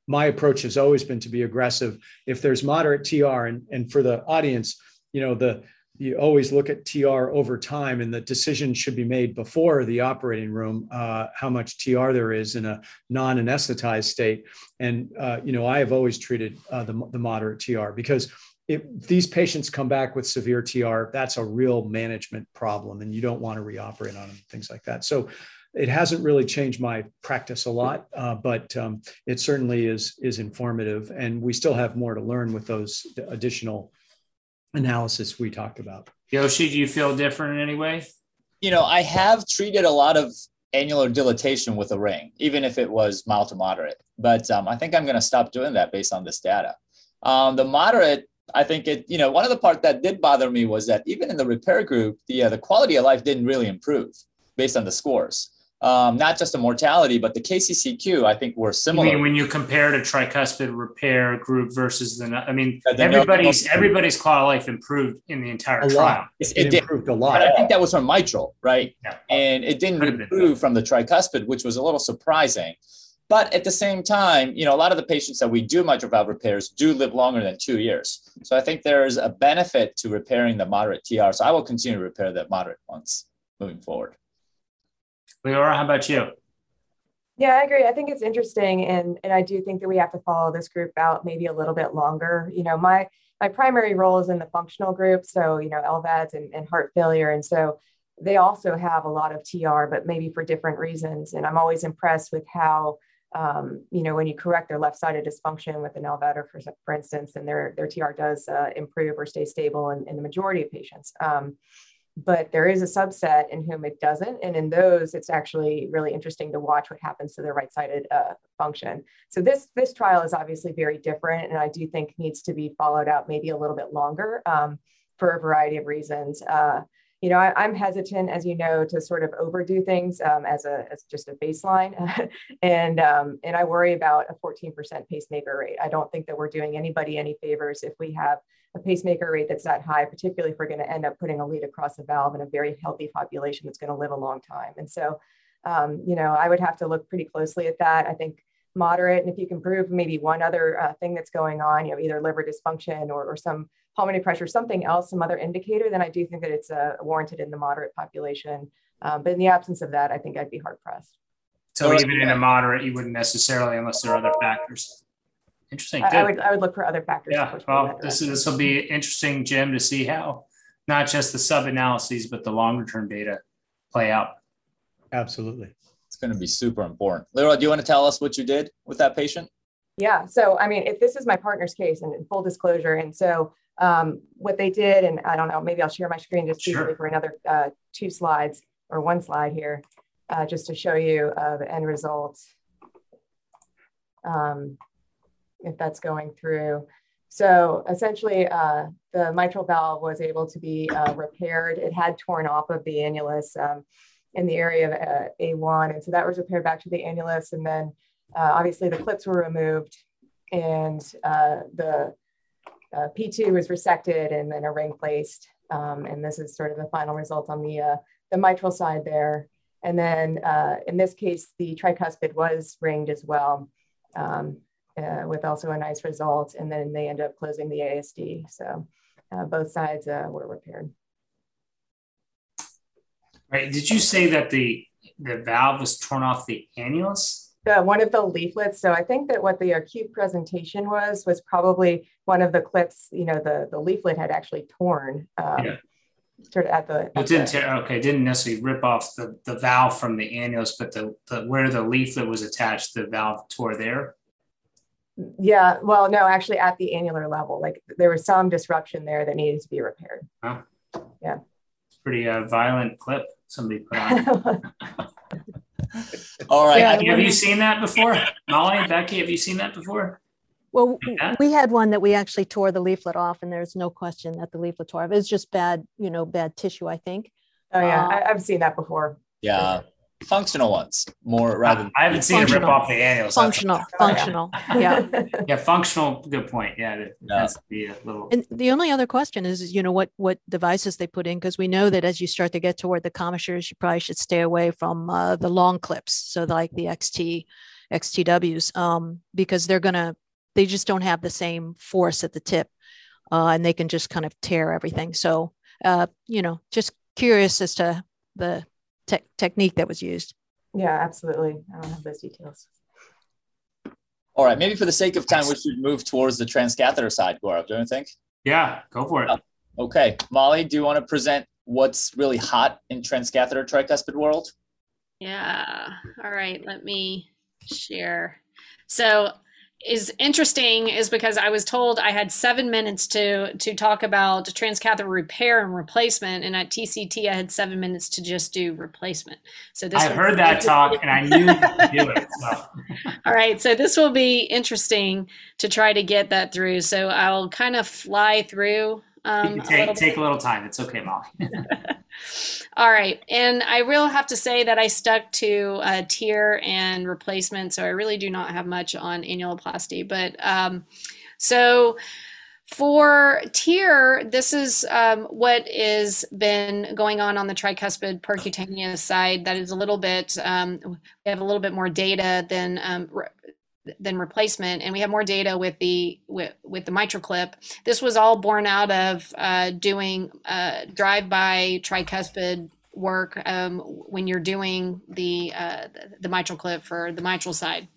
My approach has always been to be aggressive. If there's moderate TR, and, and for the audience, you know, the you always look at TR over time, and the decision should be made before the operating room uh, how much TR there is in a non-anesthetized state. And uh, you know, I have always treated uh, the, the moderate TR because if these patients come back with severe TR, that's a real management problem, and you don't want to reoperate on them, things like that. So it hasn't really changed my practice a lot, uh, but um, it certainly is is informative, and we still have more to learn with those additional analysis we talked about. Yoshi, do you feel different in any way? You know, I have treated a lot of annular dilatation with a ring, even if it was mild to moderate. But um, I think I'm going to stop doing that based on this data. Um, the moderate I think it, you know, one of the part that did bother me was that even in the repair group, the uh, the quality of life didn't really improve based on the scores. Um, not just the mortality, but the KCCQ, I think were similar. I mean, when you compare to tricuspid repair group versus the, I mean, the everybody's no, everybody's quality of life improved in the entire a trial. Lot. It, it, it improved a lot. But I think that was from mitral, right? Yeah. And it didn't improve from the tricuspid, which was a little surprising. But at the same time, you know, a lot of the patients that we do mitral valve repairs do live longer than two years. So I think there's a benefit to repairing the moderate TR. So I will continue to repair the moderate ones moving forward. Leora, how about you? Yeah, I agree. I think it's interesting, and and I do think that we have to follow this group out maybe a little bit longer. You know, my my primary role is in the functional group, so you know LVADs and, and heart failure, and so they also have a lot of TR, but maybe for different reasons. And I'm always impressed with how um, you know when you correct their left-sided dysfunction with an LVAD, or for for instance, and their their TR does uh, improve or stay stable in, in the majority of patients. Um, but there is a subset in whom it doesn't. And in those, it's actually really interesting to watch what happens to the right-sided uh, function. So this, this trial is obviously very different and I do think needs to be followed out maybe a little bit longer um, for a variety of reasons. Uh, you know, I, am hesitant, as you know, to sort of overdo things um, as a as just a baseline, and um, and I worry about a 14% pacemaker rate. I don't think that we're doing anybody any favors if we have a pacemaker rate that's that high, particularly if we're going to end up putting a lead across the valve in a very healthy population that's going to live a long time. And so, um, you know, I would have to look pretty closely at that. I think moderate, and if you can prove maybe one other uh, thing that's going on, you know, either liver dysfunction or, or some pulmonary pressure, something else, some other indicator, then I do think that it's uh, warranted in the moderate population. Um, but in the absence of that, I think I'd be hard pressed. So even in a moderate, you wouldn't necessarily, unless there are other factors. Interesting. I, I, would I would look for other factors. Yeah. Well, this is this will be interesting, Jim, to see how not just the sub analyses but the longer term data play out. Absolutely. It's going to be super important. Leora, do you want to tell us what you did with that patient? Yeah. So I mean, if this is my partner's case, and in full disclosure, and so um, what they did, and I don't know, maybe I'll share my screen just sure. for another uh, two slides or one slide here, uh, just to show you uh, the end result. Um, if that's going through. So essentially, uh, the mitral valve was able to be uh, repaired. It had torn off of the annulus um, in the area of uh, A1. And so that was repaired back to the annulus. And then uh, obviously the clips were removed and uh, the uh, P2 was resected and then a ring placed. Um, and this is sort of the final result on the, the mitral side there. And then in this case, the tricuspid was ringed as well. Um, uh, with also a nice result. And then they ended up closing the ASD. So uh, both sides uh, were repaired. Right. Did you say that the the valve was torn off the annulus? Uh, one of the leaflets. So I think that what the acute presentation was was probably one of the clips. You know, the the leaflet had actually torn. Um, yeah. Sort of at the. At it didn't the, tear. Okay, didn't necessarily rip off the, the valve from the annulus, but the, the where the leaflet was attached, the valve tore there. Yeah, well, no, actually at the annular level, like there was some disruption there that needed to be repaired. Huh? Yeah. It's pretty uh, violent clip somebody put on. All right. Yeah, have you seen that before? Molly, Becky, have you seen that before? Well, yeah. we had one that we actually tore the leaflet off, and there's no question that the leaflet tore off. It's just bad, you know, bad tissue, I think. Oh yeah, uh, I, have seen that before. Yeah, functional ones more rather. I haven't seen functional. it rip off the annulus. Functional, functional, yeah. yeah, functional. Good point. Yeah, it yeah. has to be a little. And the only other question is, you know, what what devices they put in because we know that as you start to get toward the commissures, you probably should stay away from uh, the long clips, so like the XT, XTWs, um, because they're gonna they just don't have the same force at the tip, uh, and they can just kind of tear everything. So, uh, you know, just curious as to the te- technique that was used. Yeah, absolutely. I don't have those details. All right, maybe for the sake of time, we should move towards the transcatheter side, Gaurav, don't you think? Yeah, go for it. Uh, okay, Molly, do you want to present what's really hot in transcatheter tricuspid world? Yeah, all right, let me share. So is interesting is because I was told I had seven minutes to to talk about transcatheter repair and replacement, and at TCT I had seven minutes to just do replacement. So this I heard that talk, and I knew to do it. So. All right, so this will be interesting to try to get that through. So I'll kind of fly through. Um, take a take a little time. It's okay, Molly. All right. And I will have to say that I stuck to uh, TEER and replacement. So I really do not have much on annuloplasty. But um, so for TEER, this is um, what is been going on on the tricuspid percutaneous side. That is a little bit, um, we have a little bit more data than um, than replacement and we have more data with the with, with the MitraClip this was all born out of uh, doing uh, drive-by tricuspid work um, when you're doing the, uh, the MitraClip for the mitral side.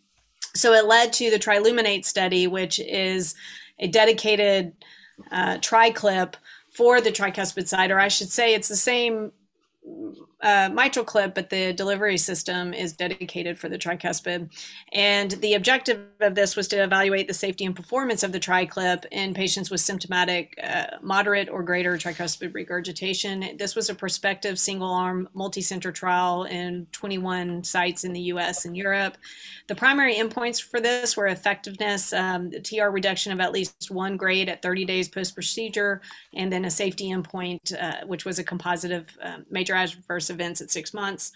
So it led to the Triluminate study, which is a dedicated uh, TriClip for the tricuspid side, or I should say it's the same uh, MitraClip, but the delivery system is dedicated for the tricuspid. And the objective of this was to evaluate the safety and performance of the TriClip in patients with symptomatic uh, moderate or greater tricuspid regurgitation. This was a prospective single arm multi-center trial in 21 sites in the US and Europe. The primary endpoints for this were effectiveness, um, TR reduction of at least one grade at 30 days post procedure, and then a safety endpoint, uh, which was a composite of uh, major adverse events at six months.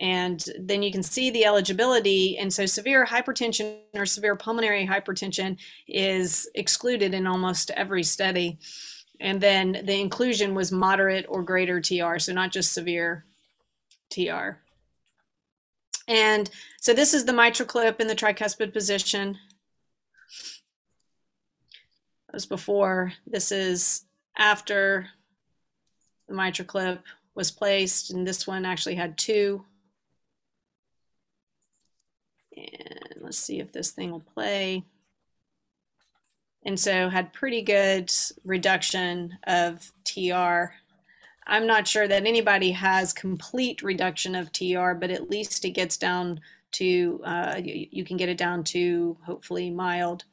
And then you can see the eligibility. And so severe hypertension or severe pulmonary hypertension is excluded in almost every study. And then the inclusion was moderate or greater TR, so not just severe TR. And so this is the MitraClip in the tricuspid position. That was before. This is after the MitraClip was placed, and this one actually had two. And let's see if this thing will play. And so had pretty good reduction of TR. I'm not sure that anybody has complete reduction of TR, but at least it gets down to, uh, you, you can get it down to hopefully mild.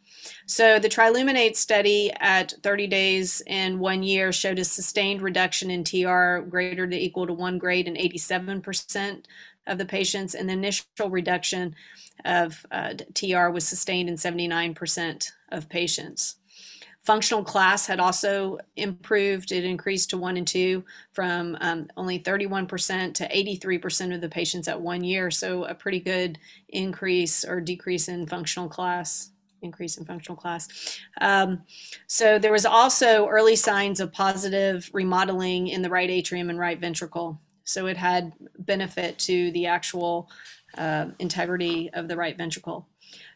So the Triluminate study at 30 days and one year showed a sustained reduction in TR greater than equal to one grade in 87% of the patients, and the initial reduction of uh, TR was sustained in 79% of patients. Functional class had also improved. It increased to one and two from um, only 31% to 83% of the patients at one year. So, a pretty good increase or decrease in functional class increase in functional class. Um, so there was also early signs of positive remodeling in the right atrium and right ventricle. So it had benefit to the actual uh, integrity of the right ventricle.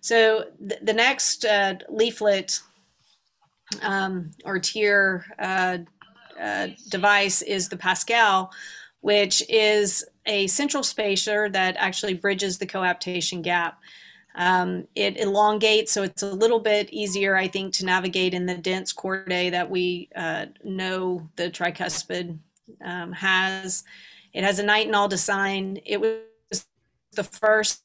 So th the next uh, leaflet um, or TEER uh, uh, device is the Pascal, which is a central spacer that actually bridges the coaptation gap. Um, it elongates, so it's a little bit easier, I think, to navigate in the dense chordae that we uh, know the tricuspid um, has. It has a nitinol design. It was the first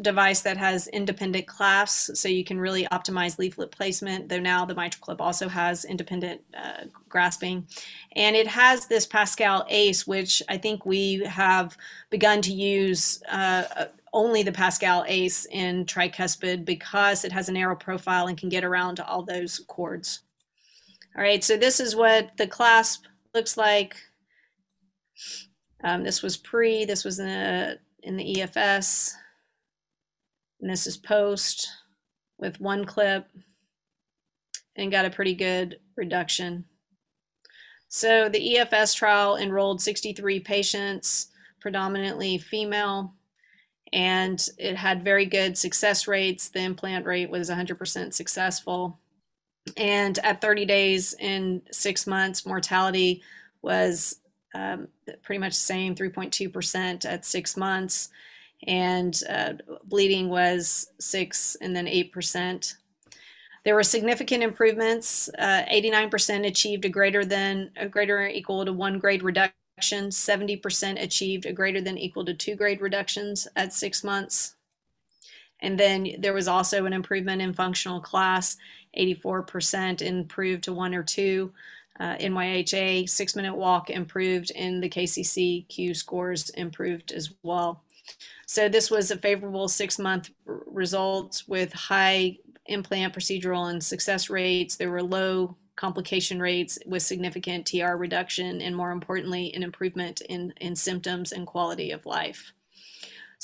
device that has independent clasps, so you can really optimize leaflet placement, though now the MitraClip also has independent uh, grasping. And it has this Pascal ACE, which I think we have begun to use uh, only the Pascal ACE in tricuspid because it has a narrow profile and can get around to all those chords. All right, so this is what the clasp looks like. Um, this was pre, this was in the, in the EFS, and this is post with one clip and got a pretty good reduction. So the EFS trial enrolled 63 patients, predominantly female and it had very good success rates. The implant rate was 100% successful. And at 30 days and six months, mortality was um, pretty much the same 3.2% at six months. And uh, bleeding was six and then 8%. There were significant improvements. Uh, 89% achieved a greater than a greater or equal to one grade reduction 70% achieved a greater than equal to two grade reductions at six months. And then there was also an improvement in functional class, 84% improved to one or two. Uh, NYHA, six minute walk improved, and the KCCQ scores improved as well. So this was a favorable six month results with high implant procedural and success rates. There were low complication rates with significant TR reduction, and more importantly, an improvement in, in symptoms and quality of life.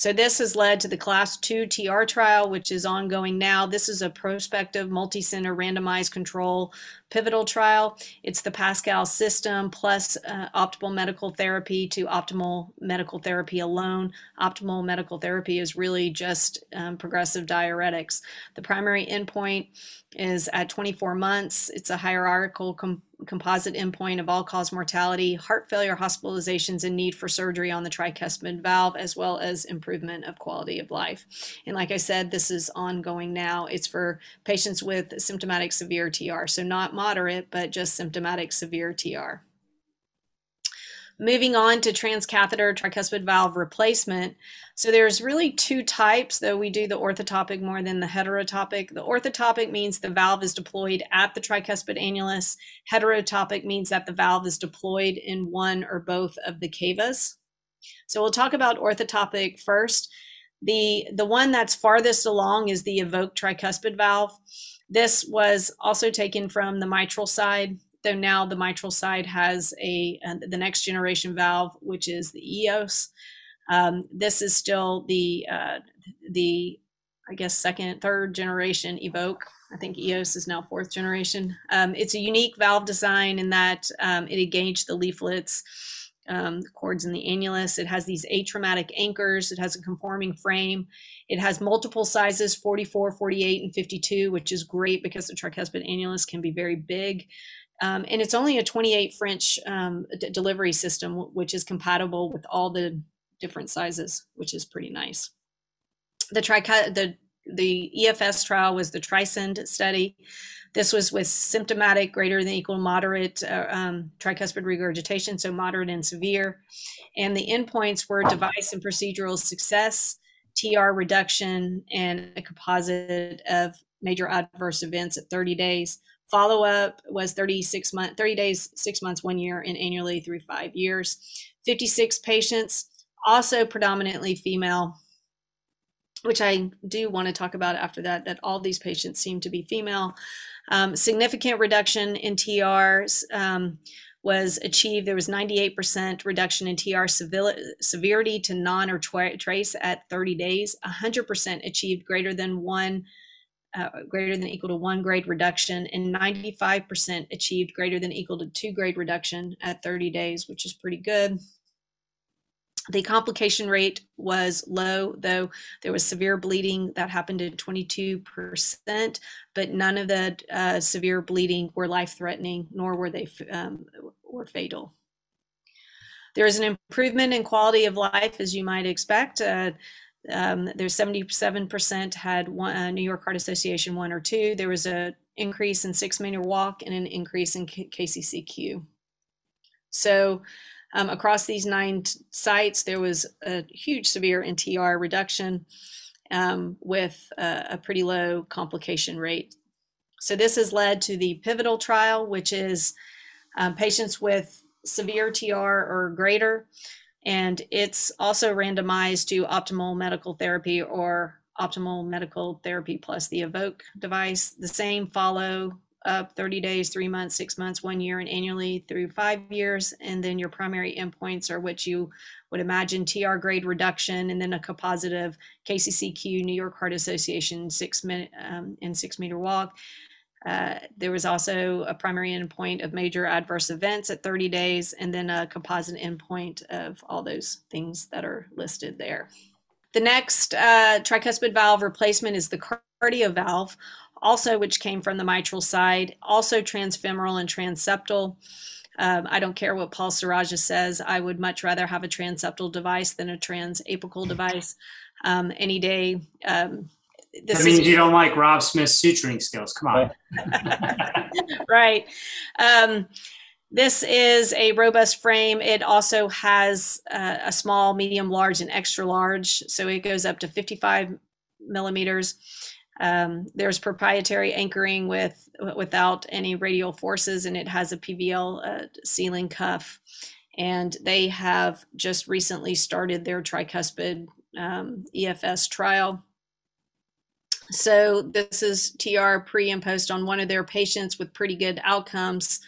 So this has led to the CLASP two TR trial, which is ongoing now. This is a prospective multi-center randomized control pivotal trial. It's the Pascal system plus uh, optimal medical therapy to optimal medical therapy alone. Optimal medical therapy is really just um, progressive diuretics. The primary endpoint is at 24 months. It's a hierarchical composite endpoint of all cause mortality, heart failure hospitalizations, and need for surgery on the tricuspid valve, as well as improvement of quality of life. And like I said, this is ongoing now. It's for patients with symptomatic severe TR, so not moderate, but just symptomatic severe TR. Moving on to transcatheter tricuspid valve replacement. So there's really two types, though we do the orthotopic more than the heterotopic. The orthotopic means the valve is deployed at the tricuspid annulus. Heterotopic means that the valve is deployed in one or both of the cavas. So we'll talk about orthotopic first. The, the one that's farthest along is the EVOQUE tricuspid valve. This was also taken from the mitral side though now the mitral side has a the next generation valve, which is the EOS. Um, this is still the uh, the I guess second, third generation EVOQUE. I think EOS is now fourth generation. Um, it's a unique valve design in that um, it engaged the leaflets, um, the cords in the annulus. It has these atraumatic anchors. It has a conforming frame. It has multiple sizes, 44, 48, and 52, which is great because the tricuspid annulus can be very big. Um, and it's only a 28 French um, delivery system, which is compatible with all the different sizes, which is pretty nice. The the the EFS trial was the TRISCEND study. This was with symptomatic greater than equal moderate uh, um, tricuspid regurgitation, so moderate and severe. And the endpoints were device and procedural success, TR reduction, and a composite of major adverse events at 30 days. Follow up was 36 months, 30 days, six months, one year, and annually through five years. 56 patients, also predominantly female, which I do want to talk about after that, that all these patients seem to be female. Um, significant reduction in TRs um, was achieved. There was 98% reduction in TR severity to non or trace at 30 days, 100% achieved greater than one uh, greater than equal to one grade reduction, and 95% achieved greater than equal to two grade reduction at 30 days, which is pretty good. The complication rate was low, though there was severe bleeding that happened in 22%, but none of the uh, severe bleeding were life threatening, nor were they um, were fatal. There is an improvement in quality of life, as you might expect. Uh, um, there's 77% had one, uh, New York Heart Association one or two. There was a increase in six minute walk and an increase in K- KCCQ. So um, across these nine t- sites, there was a huge severe NTR reduction um, with a, a pretty low complication rate. So this has led to the pivotal trial, which is um, patients with severe TR or greater and it's also randomized to optimal medical therapy or optimal medical therapy plus the EVOQUE device. The same follow up 30 days, three months, six months, one year, and annually through five years. And then your primary endpoints are what you would imagine TR grade reduction and then a composite of KCCQ, New York Heart Association, six minute um, and six meter walk. Uh, there was also a primary endpoint of major adverse events at 30 days, and then a composite endpoint of all those things that are listed there. The next uh, tricuspid valve replacement is the Cardiovalve, also which came from the mitral side, also transfemoral and transeptal. Um, I don't care what Paul Sorajja says. I would much rather have a transeptal device than a transapical device um, any day. Um, this that means is, you don't like Rob Smith's suturing skills. Come on. right. Um, this is a robust frame. It also has uh, a small, medium, large, and extra large. So it goes up to 55 millimeters. Um, there's proprietary anchoring with without any radial forces, and it has a PVL uh, sealing cuff. And they have just recently started their tricuspid um, EFS trial. So this is TR pre and post on one of their patients with pretty good outcomes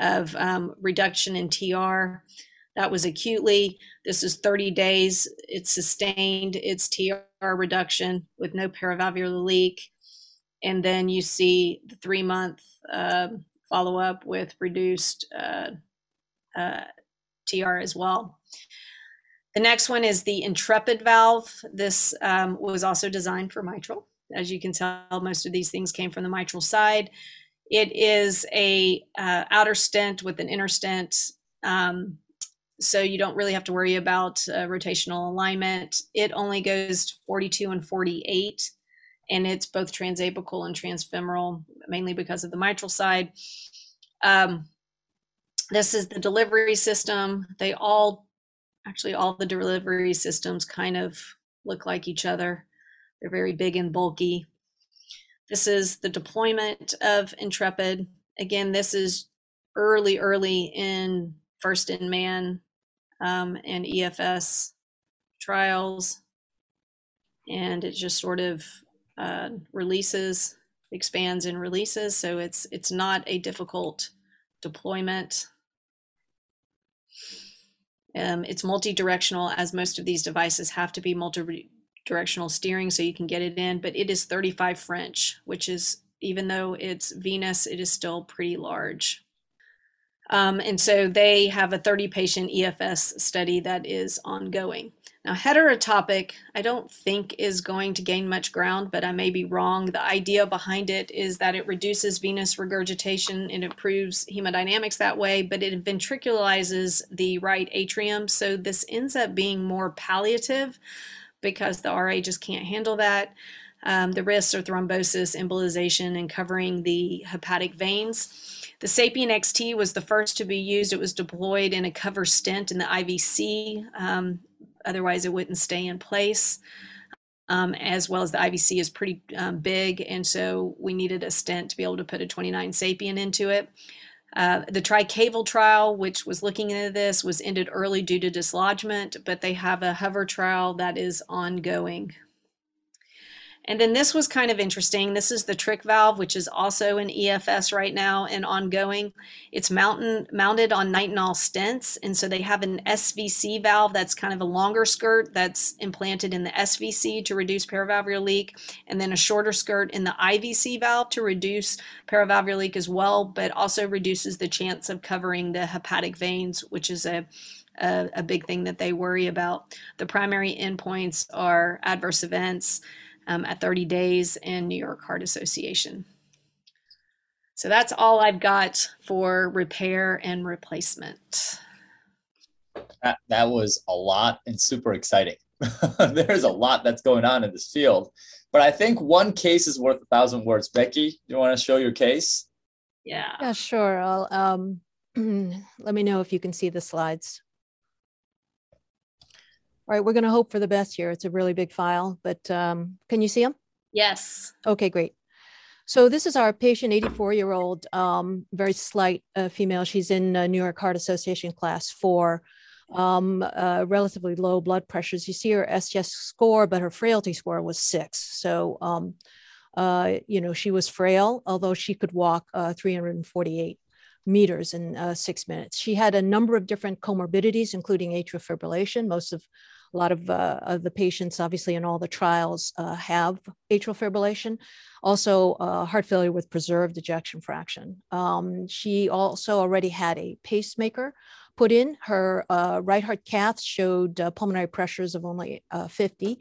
of um, reduction in TR. That was acutely. This is 30 days. It sustained its TR reduction with no paravalvular leak. And then you see the three month uh, follow up with reduced uh, uh, TR as well. The next one is the Intrepid valve. This um, was also designed for mitral. As you can tell, most of these things came from the mitral side. It is a uh, outer stent with an inner stent. Um, so you don't really have to worry about uh, rotational alignment. It only goes 42 and 48, and it's both transapical and transfemoral, mainly because of the mitral side. Um, this is the delivery system. They all, actually, all the delivery systems kind of look like each other. They're very big and bulky. This is the deployment of Intrepid. Again, this is early, early in first in man um, and EFS trials. And it just sort of uh, releases, expands and releases. So it's it's not a difficult deployment. Um, it's multi-directional as most of these devices have to be multi-directional steering so you can get it in, but it is 35 French, which is, even though it's venous, it is still pretty large. Um, and so they have a 30 patient EFS study that is ongoing. Now, heterotopic, I don't think is going to gain much ground, but I may be wrong. The idea behind it is that it reduces venous regurgitation and improves hemodynamics that way, but it ventriculizes the right atrium. So this ends up being more palliative because the RA just can't handle that. Um, the risks are thrombosis, embolization, and covering the hepatic veins. The Sapien XT was the first to be used. It was deployed in a cover stent in the IVC. Um, otherwise, it wouldn't stay in place. Um, as well as the IVC is pretty um, big, and so we needed a stent to be able to put a 29 Sapien into it. Uh, the tricaval trial, which was looking into this, was ended early due to dislodgement, but they have a hover trial that is ongoing. And then this was kind of interesting. This is the TricValve, which is also an EFS right now and ongoing. It's mountain, mounted on nitinol stents. And so they have an SVC valve that's kind of a longer skirt that's implanted in the SVC to reduce paravalvular leak, and then a shorter skirt in the IVC valve to reduce paravalvular leak as well, but also reduces the chance of covering the hepatic veins, which is a a, a big thing that they worry about. The primary endpoints are adverse events, um, at 30 days and New York Heart Association. So that's all I've got for repair and replacement. That, that was a lot and super exciting. There's a lot that's going on in this field. But I think one case is worth a thousand words. Becky, do you want to show your case? Yeah. Yeah, sure. I'll um, let me know if you can see the slides. All right, we're going to hope for the best here. It's a really big file, but um, can you see them? Yes. Okay, great. So this is our patient, 84 year old, um, very slight uh, female. She's in uh, New York Heart Association class four, um, uh, relatively low blood pressures. You see her STS score, but her frailty score was six. So, um, uh, you know, she was frail, although she could walk uh, 348 meters in uh, six minutes. She had a number of different comorbidities, including atrial fibrillation. Most of a lot of, uh, of the patients, obviously, in all the trials uh, have atrial fibrillation. Also, uh, heart failure with preserved ejection fraction. Um, she also already had a pacemaker put in. Her uh, right heart cath showed uh, pulmonary pressures of only 50,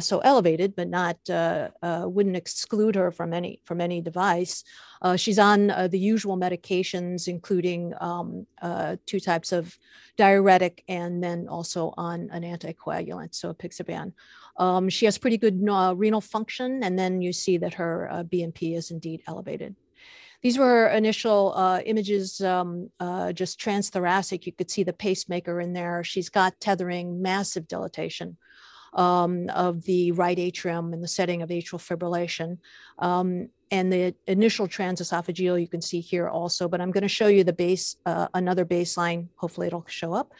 so elevated, but not wouldn't exclude her from any from any device. Uh, she's on uh, the usual medications, including um, uh, two types of diuretic and then also on an anticoagulant, so apixaban. Um, she has pretty good uh, renal function, and then you see that her uh, BNP is indeed elevated. These were initial uh, images, um, just transthoracic. You could see the pacemaker in there. She's got tethering, massive dilatation. Um, of the right atrium in the setting of atrial fibrillation. Um, and the initial transesophageal you can see here also, but I'm going to show you the base, uh, another baseline. Hopefully it'll show up.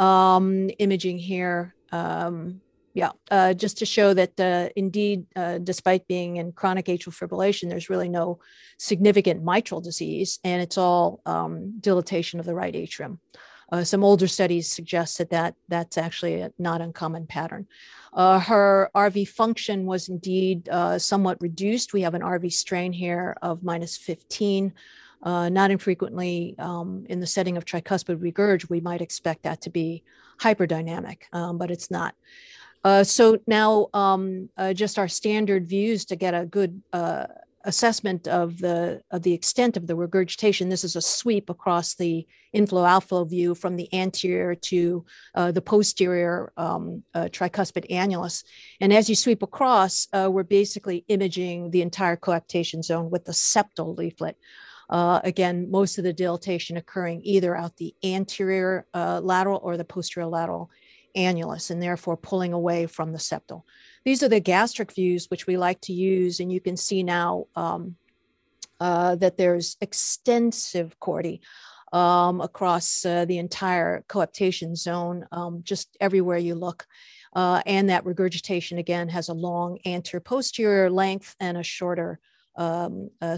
Um, imaging here. Um, yeah, uh, just to show that uh, indeed, uh, despite being in chronic atrial fibrillation, there's really no significant mitral disease, and it's all um, dilatation of the right atrium. Uh, some older studies suggest that, that that's actually a not uncommon pattern. Uh, her RV function was indeed uh, somewhat reduced. We have an RV strain here of minus 15. Uh, not infrequently um, in the setting of tricuspid regurg, we might expect that to be hyperdynamic, um, but it's not. Uh, so now um, uh, just our standard views to get a good assessment of the of the extent of the regurgitation. This is a sweep across the inflow outflow view from the anterior to uh, the posterior um, uh, tricuspid annulus. And as you sweep across, uh, we're basically imaging the entire coaptation zone with the septal leaflet. Uh, again, most of the dilatation occurring either out the anterior uh, lateral or the posterior lateral annulus, and therefore pulling away from the septal. These are the gastric views, which we like to use, and you can see now um, uh, that there's extensive chordae um, across uh, the entire coaptation zone, um, just everywhere you look. Uh, and that regurgitation again has a long anterior posterior length and a shorter um, uh.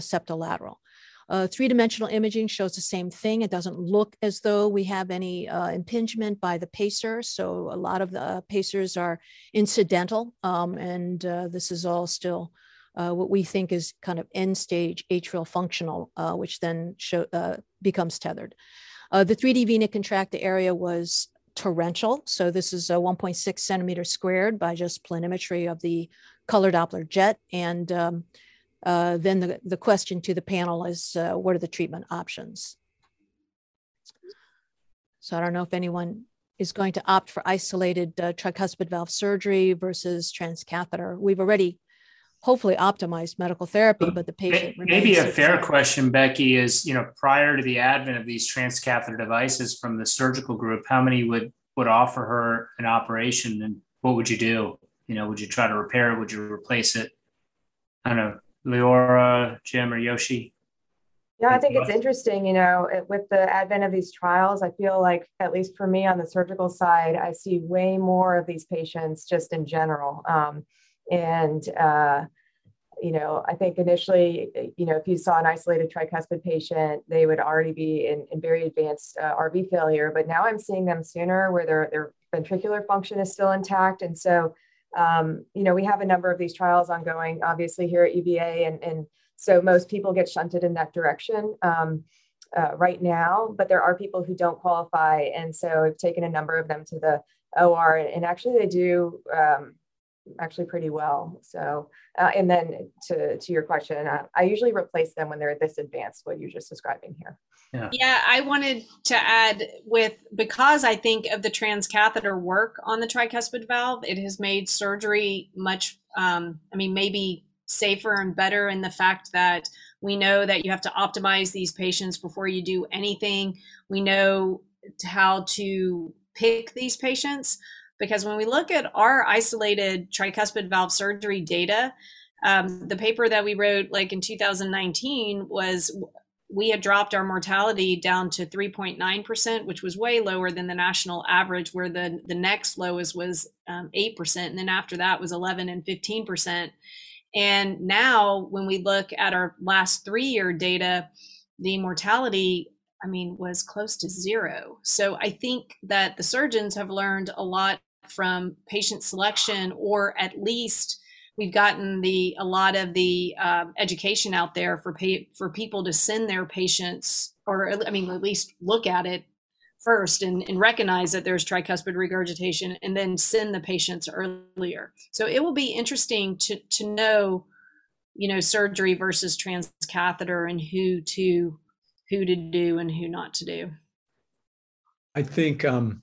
Uh, three-dimensional imaging shows the same thing. It doesn't look as though we have any uh, impingement by the pacer. So a lot of the uh, pacers are incidental. Um, and uh, this is all still uh, what we think is kind of end stage atrial functional, uh, which then show, becomes tethered. the 3D vena contracta area was torrential. So this is a 1.6 centimeter squared by just planimetry of the color Doppler jet. And um, uh, then the, the question to the panel is uh, what are the treatment options? So I don't know if anyone is going to opt for isolated uh, tricuspid valve surgery versus transcatheter. We've already hopefully optimized medical therapy, but the patient maybe a fair question, Becky, is you know prior to the advent of these transcatheter devices from the surgical group, how many would would offer her an operation, and what would you do? You know, would you try to repair it? Would you replace it? I don't know. Leora, Jim, or Yoshi? Yeah, I think it's interesting. You know, with the advent of these trials, I feel like, at least for me on the surgical side, I see way more of these patients just in general. Um, and, uh, you know, I think initially, you know, if you saw an isolated tricuspid patient, they would already be in, in very advanced uh, RV failure. But now I'm seeing them sooner where their, their ventricular function is still intact. And so um, you know, we have a number of these trials ongoing, obviously here at UVA, and, and so most people get shunted in that direction um, uh, right now, but there are people who don't qualify. And so I've taken a number of them to the OR, and actually they do um, actually pretty well. So, uh, and then to, to your question, uh, I usually replace them when they're this advanced, what you're just describing here. Yeah. yeah, I wanted to add with because I think of the transcatheter work on the tricuspid valve, it has made surgery much, um, I mean, maybe safer and better in the fact that we know that you have to optimize these patients before you do anything. We know how to pick these patients because when we look at our isolated tricuspid valve surgery data, um, the paper that we wrote like in 2019 was we had dropped our mortality down to 3.9%, which was way lower than the national average, where the, the next lowest was um, 8%. And then after that was 11 and 15%. And now, when we look at our last three year data, the mortality, I mean, was close to zero. So I think that the surgeons have learned a lot from patient selection, or at least we've gotten the a lot of the uh, education out there for pay, for people to send their patients or i mean at least look at it first and, and recognize that there's tricuspid regurgitation and then send the patients earlier. So it will be interesting to to know you know surgery versus transcatheter and who to who to do and who not to do. I think um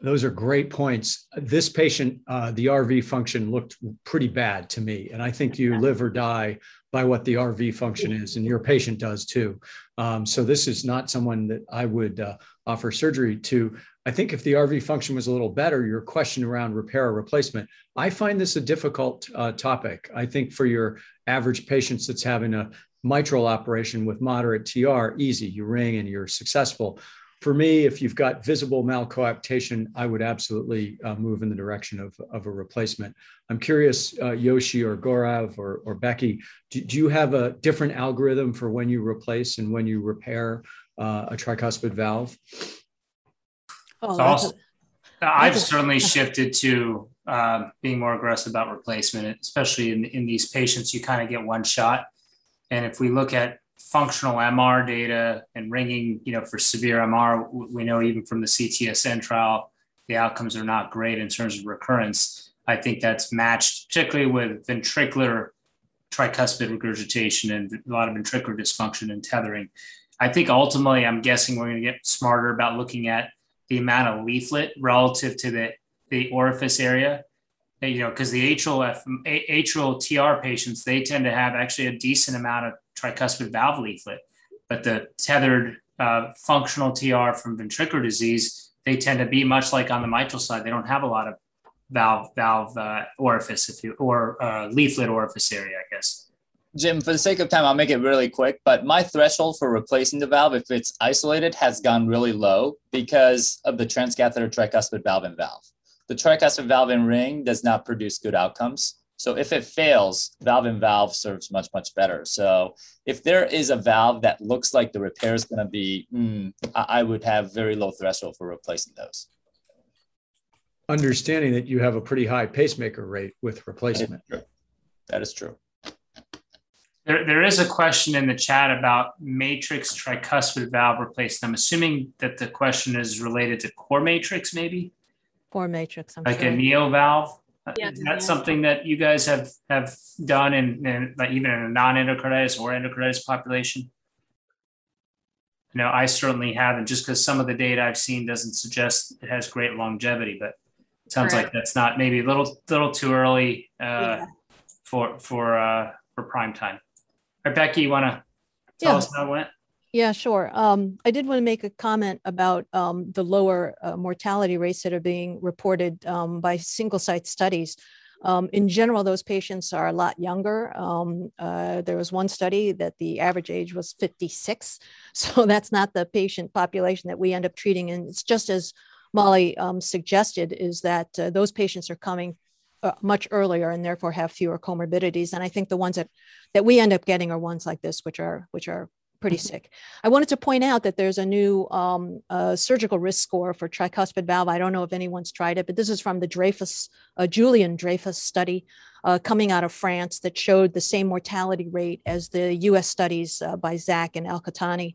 those are great points. This patient, uh, the RV function looked pretty bad to me. And I think you live or die by what the RV function is, and your patient does too. Um, so this is not someone that I would uh, offer surgery to. I think if the RV function was a little better, your question around repair or replacement, I find this a difficult uh, topic. I think for your average patients that's having a mitral operation with moderate TR, easy, you ring and you're successful for me, if you've got visible malcoaptation, I would absolutely uh, move in the direction of, of a replacement. I'm curious, uh, Yoshi or Gaurav or, or Becky, do, do, you have a different algorithm for when you replace and when you repair uh, a tricuspid valve? Oh, also, I've certainly shifted to uh, being more aggressive about replacement, especially in, in these patients. You kind of get one shot. And if we look at functional MR data and ringing, you know, for severe MR, we know even from the CTSN trial, the outcomes are not great in terms of recurrence. I think that's matched, particularly with ventricular tricuspid regurgitation and a lot of ventricular dysfunction and tethering. I think ultimately, I'm guessing we're going to get smarter about looking at the amount of leaflet relative to the, the orifice area. You know, because the atrial, F, atrial TR patients, they tend to have actually a decent amount of tricuspid valve leaflet, but the tethered uh, functional TR from ventricular disease, they tend to be much like on the mitral side. They don't have a lot of valve valve uh, orifice, if you or uh, leaflet orifice area, I guess. Jim, for the sake of time, I'll make it really quick. But my threshold for replacing the valve, if it's isolated, has gone really low because of the transcatheter tricuspid valve and valve. The tricuspid valve and ring does not produce good outcomes. So if it fails, valve in valve serves much, much better. So if there is a valve that looks like the repair is going to be, mm, I would have very low threshold for replacing those. Understanding that you have a pretty high pacemaker rate with replacement. That is true. That is true. There, there is a question in the chat about matrix tricuspid valve replacement. I'm assuming that the question is related to core matrix, maybe? CorMatrix, I'm like sure. a neo valve. Yeah, is that something that you guys have have done in, in like even in a non-endocarditis or endocarditis population? You know, I certainly haven't, just because some of the data I've seen doesn't suggest it has great longevity, but it sounds Correct. like that's not maybe a little little too early uh, Yeah. for for uh, for prime time. All right, Becky, you want to tell Yeah. us how it went? Yeah, sure. Um, I did want to make a comment about um, the lower uh, mortality rates that are being reported um, by single site studies. Um, in general, those patients are a lot younger. Um, uh, there was one study that the average age was 56. So that's not the patient population that we end up treating. And it's just as Molly um, suggested, is that uh, those patients are coming uh, much earlier and therefore have fewer comorbidities. And I think the ones that, that we end up getting are ones like this, which are, which are pretty sick. I wanted to point out that there's a new um, uh, surgical risk score for tricuspid valve. I don't know if anyone's tried it, but this is from the Dreyfus, uh, Julien Dreyfus study uh, coming out of France that showed the same mortality rate as the US studies uh, by Zack and Alqahtani,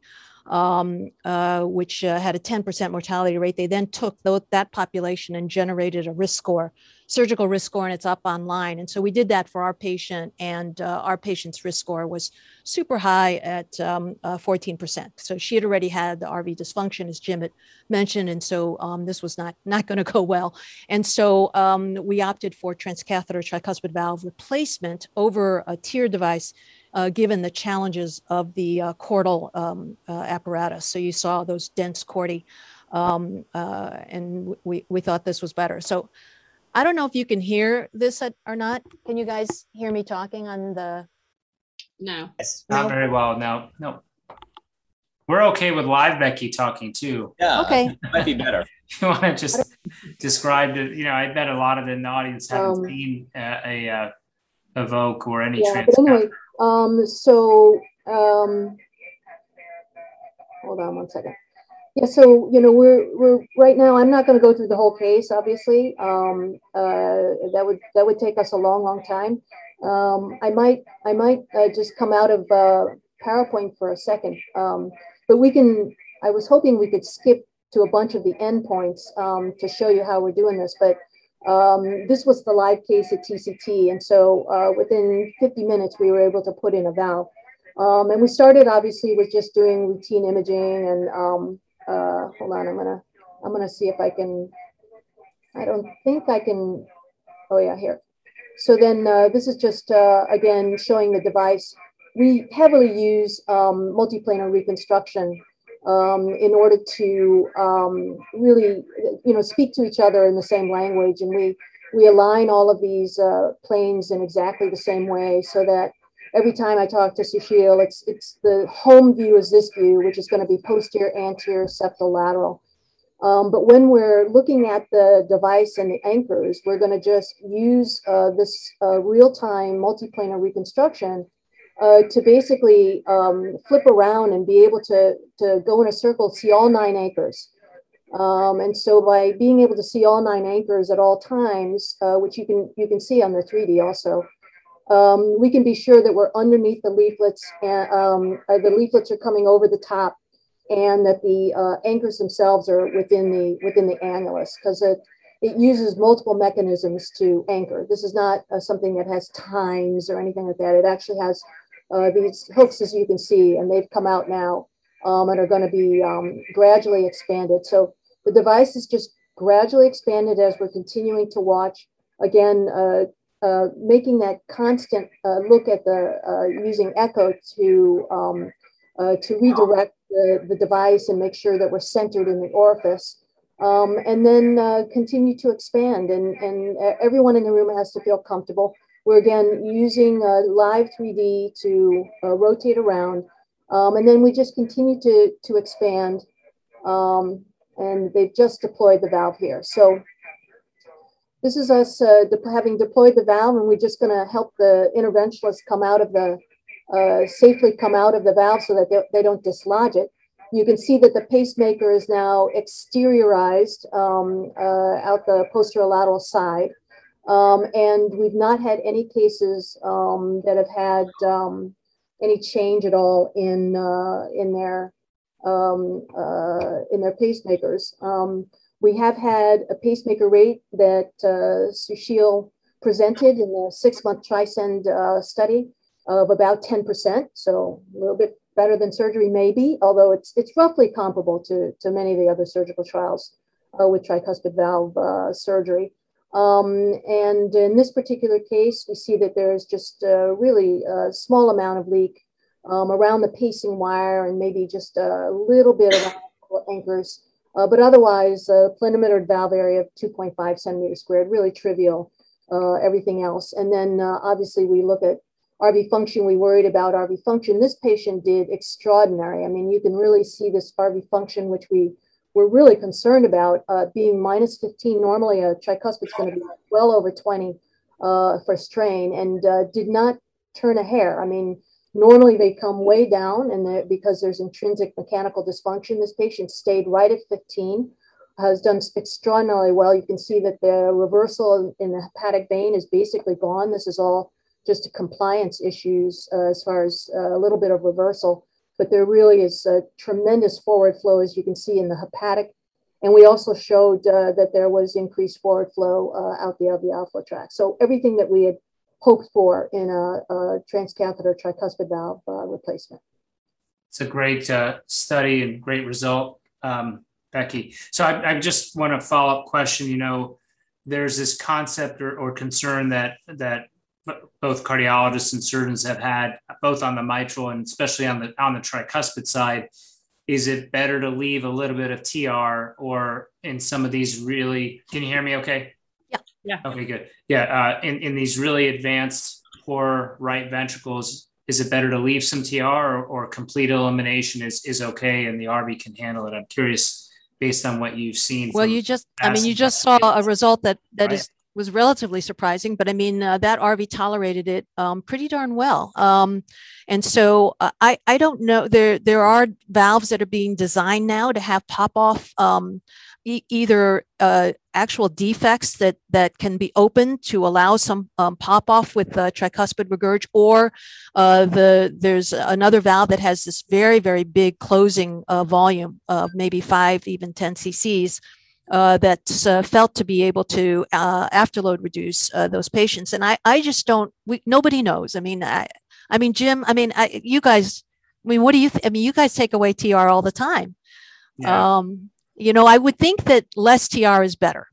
um, uh, which uh, had a 10% mortality rate. They then took tho- that population and generated a risk score, surgical risk score, and it's up online. And so we did that for our patient, and uh, our patient's risk score was super high at um, uh, 14%. So she had already had the RV dysfunction, as Jim had mentioned, and so um, this was not not going to go well. And so um, we opted for transcatheter tricuspid valve replacement over a TEER device, uh, given the challenges of the uh, chordal um, uh, apparatus. So you saw those dense chordae, um, uh, and we we thought this was better. So. I don't know if you can hear this at- or not. Can you guys hear me talking on the No. Yes. Not No. very well. No, no. We're okay with live Becky talking too. Yeah. Okay. Might be better. you want to just describe it? You know, I bet a lot of the audience haven't Um, seen uh, a uh, EVOQUE or any Yeah, trans. anyway, um, so, um, hold on one second. Yeah, so, you know, we're, we're, right now, I'm not gonna go through the whole case, obviously. Um, uh, that would, that would take us a long, long time. Um, I might, I might, uh, just come out of, uh, PowerPoint for a second. Um, but we can, I was hoping we could skip to a bunch of the endpoints, um, to show you how we're doing this, but, um, this was the live case at TCT. And so uh, within 50 minutes, we were able to put in a valve. Um, and we started obviously with just doing routine imaging and um, uh, hold on, I'm gonna, I'm gonna see if I can, I don't think I can, oh yeah, here. So then uh, this is just, uh, again, showing the device. We heavily use um, multiplanar reconstruction um, in order to um, really, you know, speak to each other in the same language. And we, we align all of these uh, planes in exactly the same way so that every time I talk to Susheel, it's, it's the home view is this view, which is going to be posterior, anterior, septal, lateral. Um, but when we're looking at the device and the anchors, we're going to just use uh, this uh, real-time multiplanar reconstruction uh, to basically um, flip around and be able to, to go in a circle, see all nine anchors. Um, and so by being able to see all nine anchors at all times, uh, which you can, you can see on the 3D also, um, we can be sure that we're underneath the leaflets and um, uh, the leaflets are coming over the top and that the uh, anchors themselves are within the within the annulus because it it uses multiple mechanisms to anchor. This is not uh, something that has tines or anything like that. It actually has uh, these hooks, as you can see, and they've come out now um, and are going to be um, gradually expanded. So the device is just gradually expanded as we're continuing to watch. Again, uh, uh, making that constant uh, look at the uh, using echo to um, uh, to redirect the, the device and make sure that we're centered in the orifice. Um, and then uh, continue to expand. And, and everyone in the room has to feel comfortable. We're again using live 3D to rotate around. Um, and then we just continue to, to expand. Um, and they've just deployed the valve here. So this is us uh, de having deployed the valve, and we're just going to help the interventionalists come out of the, uh, safely come out of the valve so that they, they, don't dislodge it. You can see that the pacemaker is now exteriorized um, uh, out the posterolateral side. Um, and we've not had any cases um, that have had um, any change at all in, uh, in their um, uh, in their pacemakers. Um, we have had a pacemaker rate that uh, Susheel presented in the six-month TRISCEND uh, study of about 10%, so a little bit better than surgery maybe, although it's, it's roughly comparable to, to many of the other surgical trials uh, with tricuspid valve uh, surgery. Um, and in this particular case, we see that there's just a really a small amount of leak um, around the pacing wire and maybe just a little bit of anchors. Uh, but otherwise, uh, planimetered valve area of 2.5 centimeters squared, really trivial, uh, everything else. And then uh, obviously we look at RV function. We worried about RV function. This patient did extraordinary. I mean, you can really see this RV function, which we were really concerned about uh, being minus 15. Normally a tricuspid is going to be well over 20 uh, for strain and did not turn a hair. I mean, Normally they come way down and because there's intrinsic mechanical dysfunction, this patient stayed right at 15, has done extraordinarily well. You can see that the reversal in the hepatic vein is basically gone. This is all just compliance issues uh, as far as uh, a little bit of reversal, but there really is a tremendous forward flow as you can see in the hepatic. And we also showed uh, that there was increased forward flow uh, out the LV outflow tract. So everything that we had hoped for in a, a transcatheter tricuspid valve uh, replacement. It's a great uh, study and great result, um, Becky. So I, I just want a follow up question. You know, there's this concept or, or concern that that both cardiologists and surgeons have had, both on the mitral and especially on the on the tricuspid side. Is it better to leave a little bit of TR or in some of these really? Can you hear me? Okay. Yeah. Yeah. Okay, good. Yeah. Uh, in, in these really advanced poor right ventricles, is it better to leave some TR or, or complete elimination is, is okay and the RV can handle it? I'm curious based on what you've seen. Well, you just, I mean, you just saw a result that that right. is was relatively surprising, but I mean uh, that RV tolerated it um, pretty darn well. Um, and so uh, I I don't know there there are valves that are being designed now to have pop off um, e- either uh, actual defects that that can be opened to allow some um, pop off with the tricuspid regurg, or uh, the there's another valve that has this very very big closing uh, volume of maybe five even 10 cc's. Uh, that's uh, felt to be able to uh, afterload reduce uh, those patients, and I, I just don't. We, nobody knows. I mean, I, I mean, Jim. I mean, I, you guys. I mean, what do you? Th- I mean, you guys take away TR all the time. Yeah. Um, you know, I would think that less TR is better.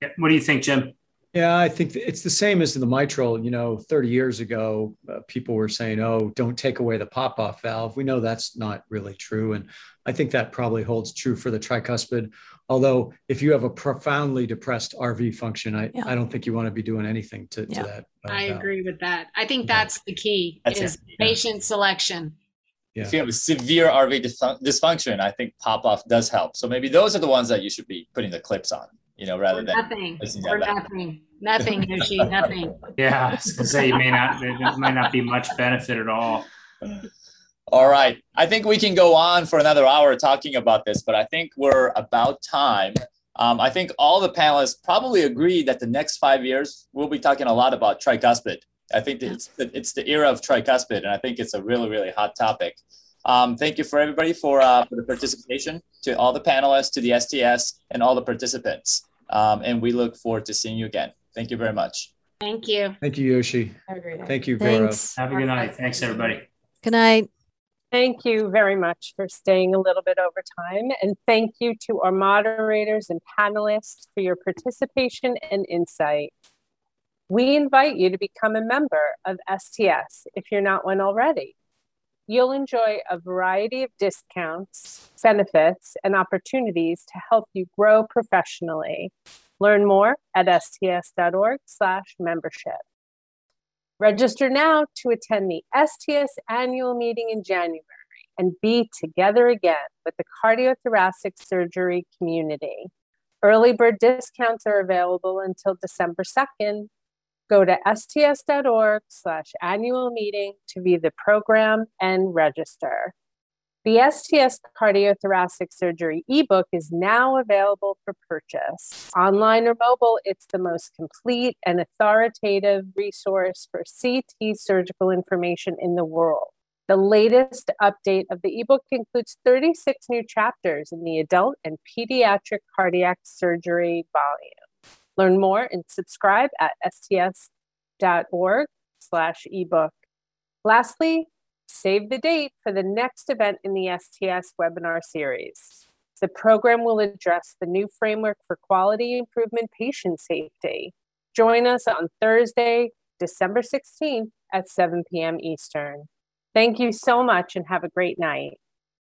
Yeah. What do you think, Jim? Yeah, I think it's the same as the mitral. You know, 30 years ago, uh, people were saying, oh, don't take away the pop off valve. We know that's not really true. And I think that probably holds true for the tricuspid. Although, if you have a profoundly depressed RV function, I, yeah. I don't think you want to be doing anything to, yeah. to that. Uh, I agree with that. I think that's the key that's is it. patient yeah. selection yeah. if you have a severe RV dysfunction, I think pop off does help. So maybe those are the ones that you should be putting the clips on, you know, rather or than nothing or nothing, nothing, Yoshi, nothing. Yeah, I was gonna say you may not, there might not be much benefit at all. All right, I think we can go on for another hour talking about this, but I think we're about time. Um, I think all the panelists probably agree that the next five years we'll be talking a lot about tricuspid I think it's the, it's the era of tricuspid, and I think it's a really really hot topic. Um, thank you for everybody for uh, for the participation, to all the panelists, to the STS, and all the participants. Um, and we look forward to seeing you again. Thank you very much. Thank you. Thank you, Yoshi. Have a great night. Thank you, Gaurav. Thanks. Have a good night. Thanks, everybody. Good night. Thank you very much for staying a little bit over time. And thank you to our moderators and panelists for your participation and insight. We invite you to become a member of STS if you're not one already. You'll enjoy a variety of discounts, benefits, and opportunities to help you grow professionally. Learn more at sts.org slash membership. Register now to attend the STS annual meeting in January and be together again with the cardiothoracic surgery community. Early bird discounts are available until December 2nd. Go to sts.org slash annual meeting to view the program and register. The STS Cardiothoracic Surgery ebook is now available for purchase. Online or mobile, it's the most complete and authoritative resource for CT surgical information in the world. The latest update of the ebook includes 36 new chapters in the adult and pediatric cardiac surgery volume. Learn more and subscribe at sts.org slash ebook. Lastly, save the date for the next event in the STS webinar series. The program will address the new framework for quality improvement patient safety. Join us on Thursday, December 16th at 7 p.m. Eastern. Thank you so much and have a great night.